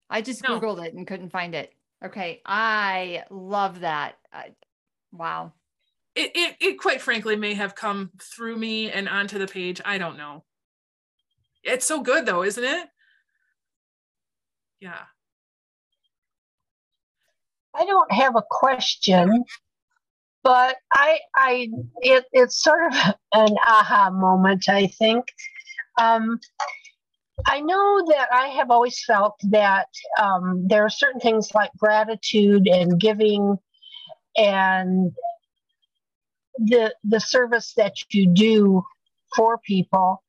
I just No. Googled it and couldn't find it. Okay. I love that. I, wow. It, it, it quite frankly may have come through me and onto the page. I don't know. It's so good though, isn't it? Yeah. I don't have a question, but I, I, it, it's sort of an aha moment, I think. Um, I know that I have always felt that um, there are certain things like gratitude and giving and the the service that you do for people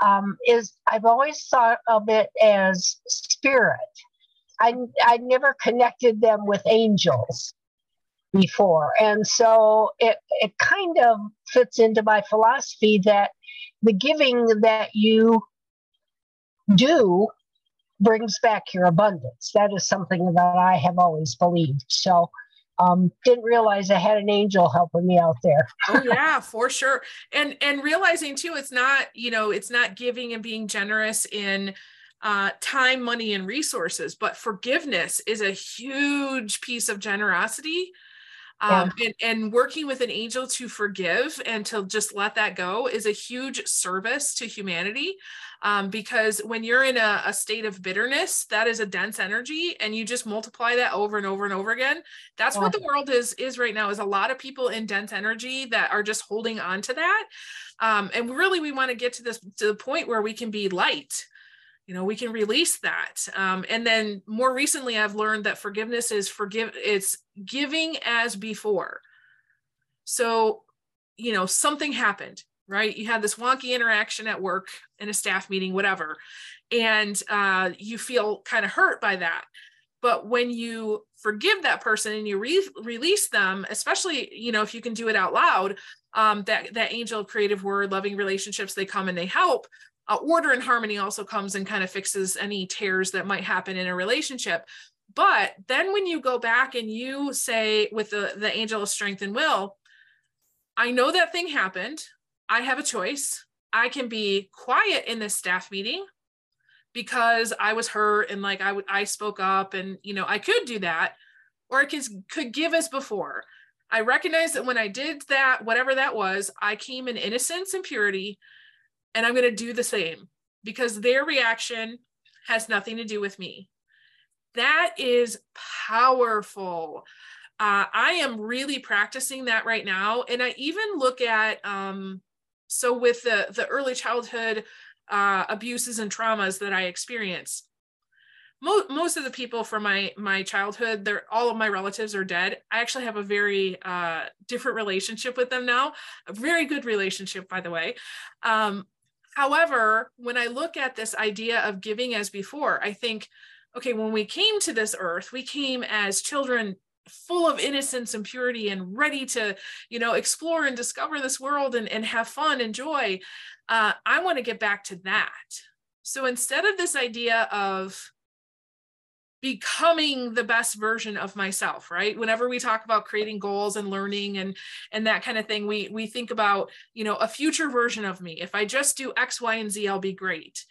um, is I've always thought of it as spirit. I I never connected them with angels before, and so it it kind of fits into my philosophy that the giving that you do brings back your abundance. That is something that I have always believed. So um, didn't realize I had an angel helping me out there. oh yeah for sure and and realizing too it's not you know it's not giving and being generous in uh, time money and resources but forgiveness is a huge piece of generosity um, and, and working with an angel to forgive and to just let that go is a huge service to humanity um, because when you're in a, a state of bitterness that is a dense energy and you just multiply that over and over and over again. That's what the world is is right now is a lot of people in dense energy that are just holding on to that. Um, and really we want to get to this to the point where we can be light you know we can release that um, and then more recently i've learned that forgiveness is forgive it's giving as before so you know something happened right? You had this wonky interaction at work in a staff meeting, whatever, and uh, you feel kind of hurt by that. But when you forgive that person and you re- release them, especially you know if you can do it out loud, um, that that angel creative word, loving relationships, they come and they help. Uh, order and harmony also comes and kind of fixes any tears that might happen in a relationship. But then when you go back and you say with the the angel of strength and will, I know that thing happened. I have a choice. I can be quiet in this staff meeting because I was hurt and like I would I spoke up and you know I could do that or I could could give as before. I recognize that when I did that whatever that was, I came in innocence and purity and I'm going to do the same because their reaction has nothing to do with me. That is powerful. Uh, I am really practicing that right now. And I even look at um, so with the the early childhood uh, abuses and traumas that I experienced, most most of the people from my my childhood, they're all of my relatives are dead. I actually have a very uh, different relationship with them now, a very good relationship, by the way. Um, however, when I look at this idea of giving as before, I think, okay, when we came to this earth, we came as children full of innocence and purity and ready to you know explore and discover this world and, and have fun and joy. Uh, i want to get back to that. So instead of this idea of becoming the best version of myself right? Whenever we talk about creating goals and learning and and that kind of thing we we think about you know a future version of me. If i just do x y and z i'll be great.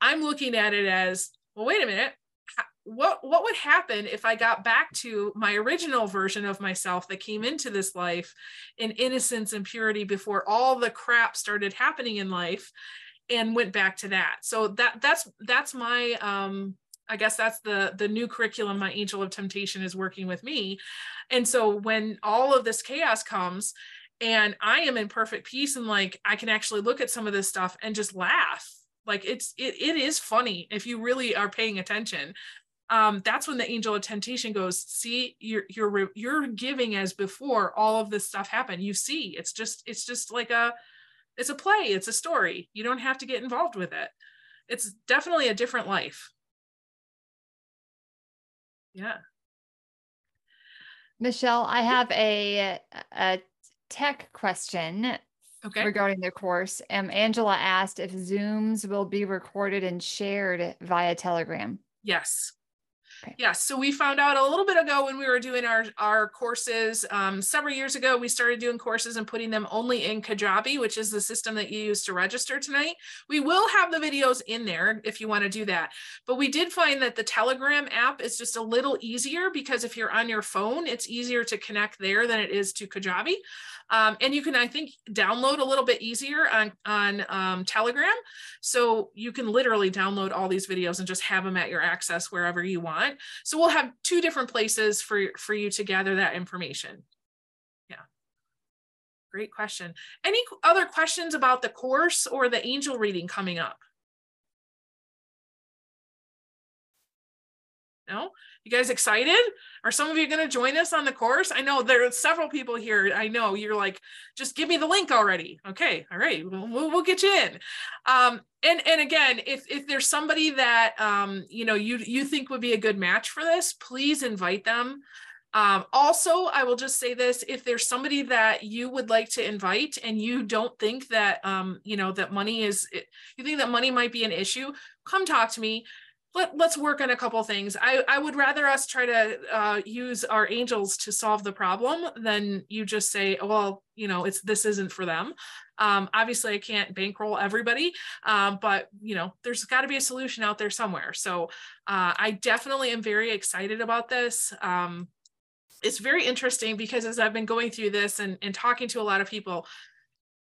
I'm looking at it as well wait a minute. What what would happen if i got back to my original version of myself that came into this life in innocence and purity before all the crap started happening in life and went back to that? So that that's that's my um i guess that's the the new curriculum my angel of temptation is working with me. And so when all of this chaos comes and i am in perfect peace and like i can actually look at some of this stuff and just laugh like it's it, it is funny if you really are paying attention. Um, that's when the angel of temptation goes see you're you're you're giving as before all of this stuff happened. You see it's just it's just like a it's a play it's a story. You don't have to get involved with it. It's definitely a different life yeah. Michelle i have a a tech question okay. regarding the course. Um angela asked if zooms will be recorded and shared via telegram. Yes Okay. Yeah, so we found out a little bit ago when we were doing our, our courses, um, several years ago, we started doing courses and putting them only in Kajabi, which is the system that you use to register tonight. We will have the videos in there if you want to do that. But we did find that the Telegram app is just a little easier because if you're on your phone, it's easier to connect there than it is to Kajabi. Um, and you can, I think, download a little bit easier on, on um, Telegram. So you can literally download all these videos and just have them at your access wherever you want. So we'll have two different places for, for you to gather that information. Yeah. Great question. Any other questions about the course or the angel reading coming up? No? You guys excited? Are some of you going to join us on the course? I know there are several people here. I know you're like, just give me the link already. Okay, all right, we'll, we'll get you in. Um, and and again, if if there's somebody that um, you know you you think would be a good match for this, please invite them. Um, also, I will just say this: if there's somebody that you would like to invite and you don't think that um, you know that money is, you think that money might be an issue, come talk to me let, let's work on a couple things. I, I would rather us try to uh, use our angels to solve the problem than you just say, well, you know, it's this isn't for them. Um, obviously, I can't bankroll everybody, um, but you know, there's got to be a solution out there somewhere. So uh, I definitely am very excited about this. Um, it's very interesting because as I've been going through this and, and talking to a lot of people,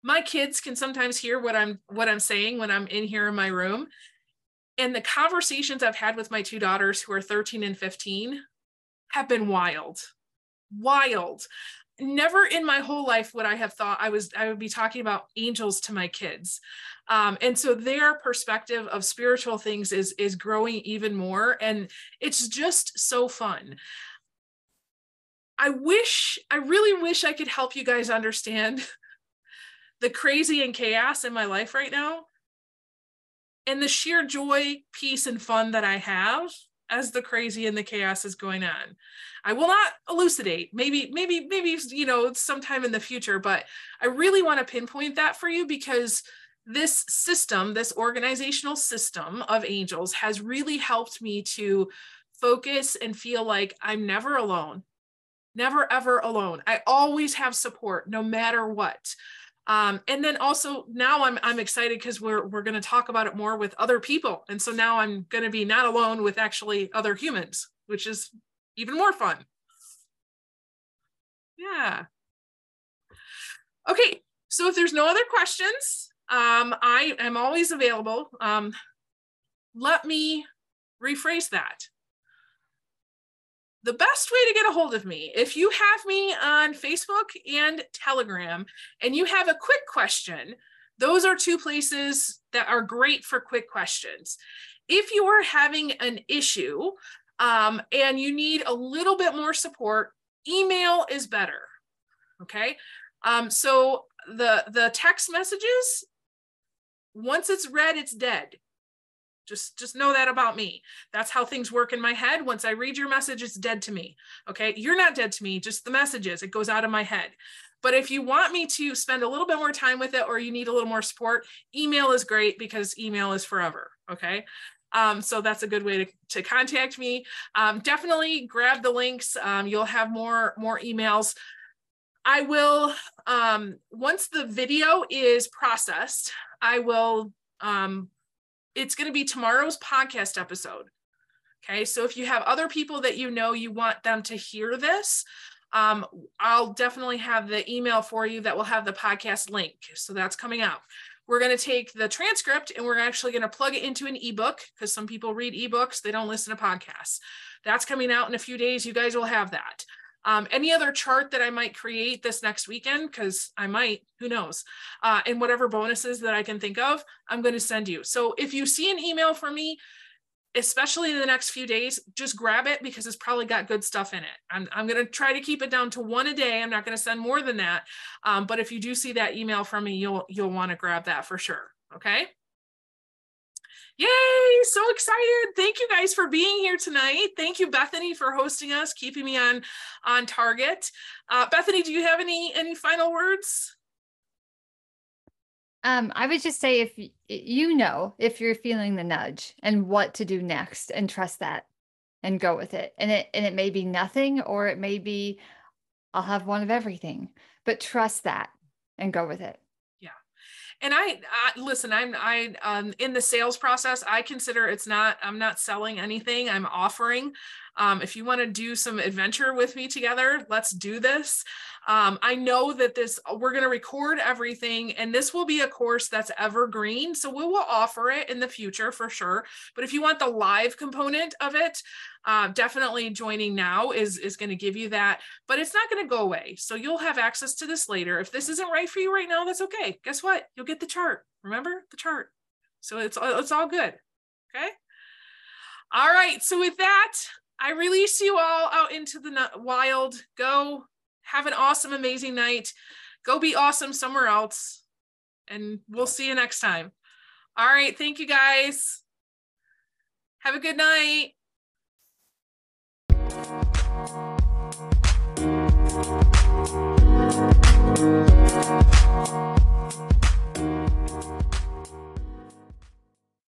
my kids can sometimes hear what I'm what I'm saying when I'm in here in my room and the conversations I've had with my two daughters who are 13 and 15 have been wild. Wild. Never in my whole life would I have thought I was I would be talking about angels to my kids. Um, and so their perspective of spiritual things is is growing even more and it's just so fun. I wish I really wish I could help you guys understand the crazy and chaos in my life right now and the sheer joy, peace, and fun that I have as the crazy and the chaos is going on. I will not elucidate. Maybe, maybe, maybe, you know, sometime in the future, but I really want to pinpoint that for you because this system, this organizational system of angels has really helped me to focus and feel like I'm never alone. Never ever alone. I always have support no matter what. Um, and then also now I'm I'm excited because we're we're going to talk about it more with other people, and so now I'm going to be not alone with actually other humans, which is even more fun. Yeah. Okay, so if there's no other questions, um, I am always available. Um, let me rephrase that the best way to get a hold of me, if you have me on Facebook and Telegram and you have a quick question, those are two places that are great for quick questions. If you are having an issue um, and you need a little bit more support, email is better. Okay. Um, so the the text messages, once it's read, it's dead just just know that about me. That's how things work in my head. Once i read your message it's dead to me okay? You're not dead to me just the messages it goes out of my head. But if you want me to spend a little bit more time with it or you need a little more support email is great because email is forever okay? Um, so that's a good way to, to contact me. Um, definitely grab the links. Um, you'll have more more emails. I will um, once the video is processed i will um, it's going to be tomorrow's podcast episode. Okay. So if you have other people that you know you want them to hear this, um, I'll definitely have the email for you that will have the podcast link. So that's coming out. We're going to take the transcript and we're actually going to plug it into an ebook because some people read ebooks, they don't listen to podcasts. That's coming out in a few days. You guys will have that. Um, any other chart that I might create this next weekend, because I might, who knows, uh, and whatever bonuses that I can think of, I'm going to send you. So if you see an email from me, especially in the next few days, just grab it because it's probably got good stuff in it. I'm, I'm going to try to keep it down to one a day. I'm not going to send more than that. Um, but if you do see that email from me, you'll, you'll want to grab that for sure. Okay. Yay! So excited. Thank you guys for being here tonight. Thank you, Bethany, for hosting us, keeping me on on target. Uh, Bethany, do you have any any final words? Um, I would just say if you know if you're feeling the nudge and what to do next, and trust that, and go with it. And it and it may be nothing, or it may be I'll have one of everything, but trust that and go with it and I, I, listen i'm i um in the sales process i consider it's not i'm not selling anything i'm offering um, if you want to do some adventure with me together let's do this. Um, i know that this we're going to record everything and this will be a course that's evergreen so we will offer it in the future for sure. But if you want the live component of it uh, definitely joining now is is going to give you that but it's not going to go away. So you'll have access to this later. If this isn't right for you right now that's okay. Guess what? You'll get the chart. Remember? The chart. So it's it's all good. Okay? All right so with that i release you all out into the wild. Go have an awesome amazing night. Go be awesome somewhere else and we'll see you next time. All right thank you guys. Have a good night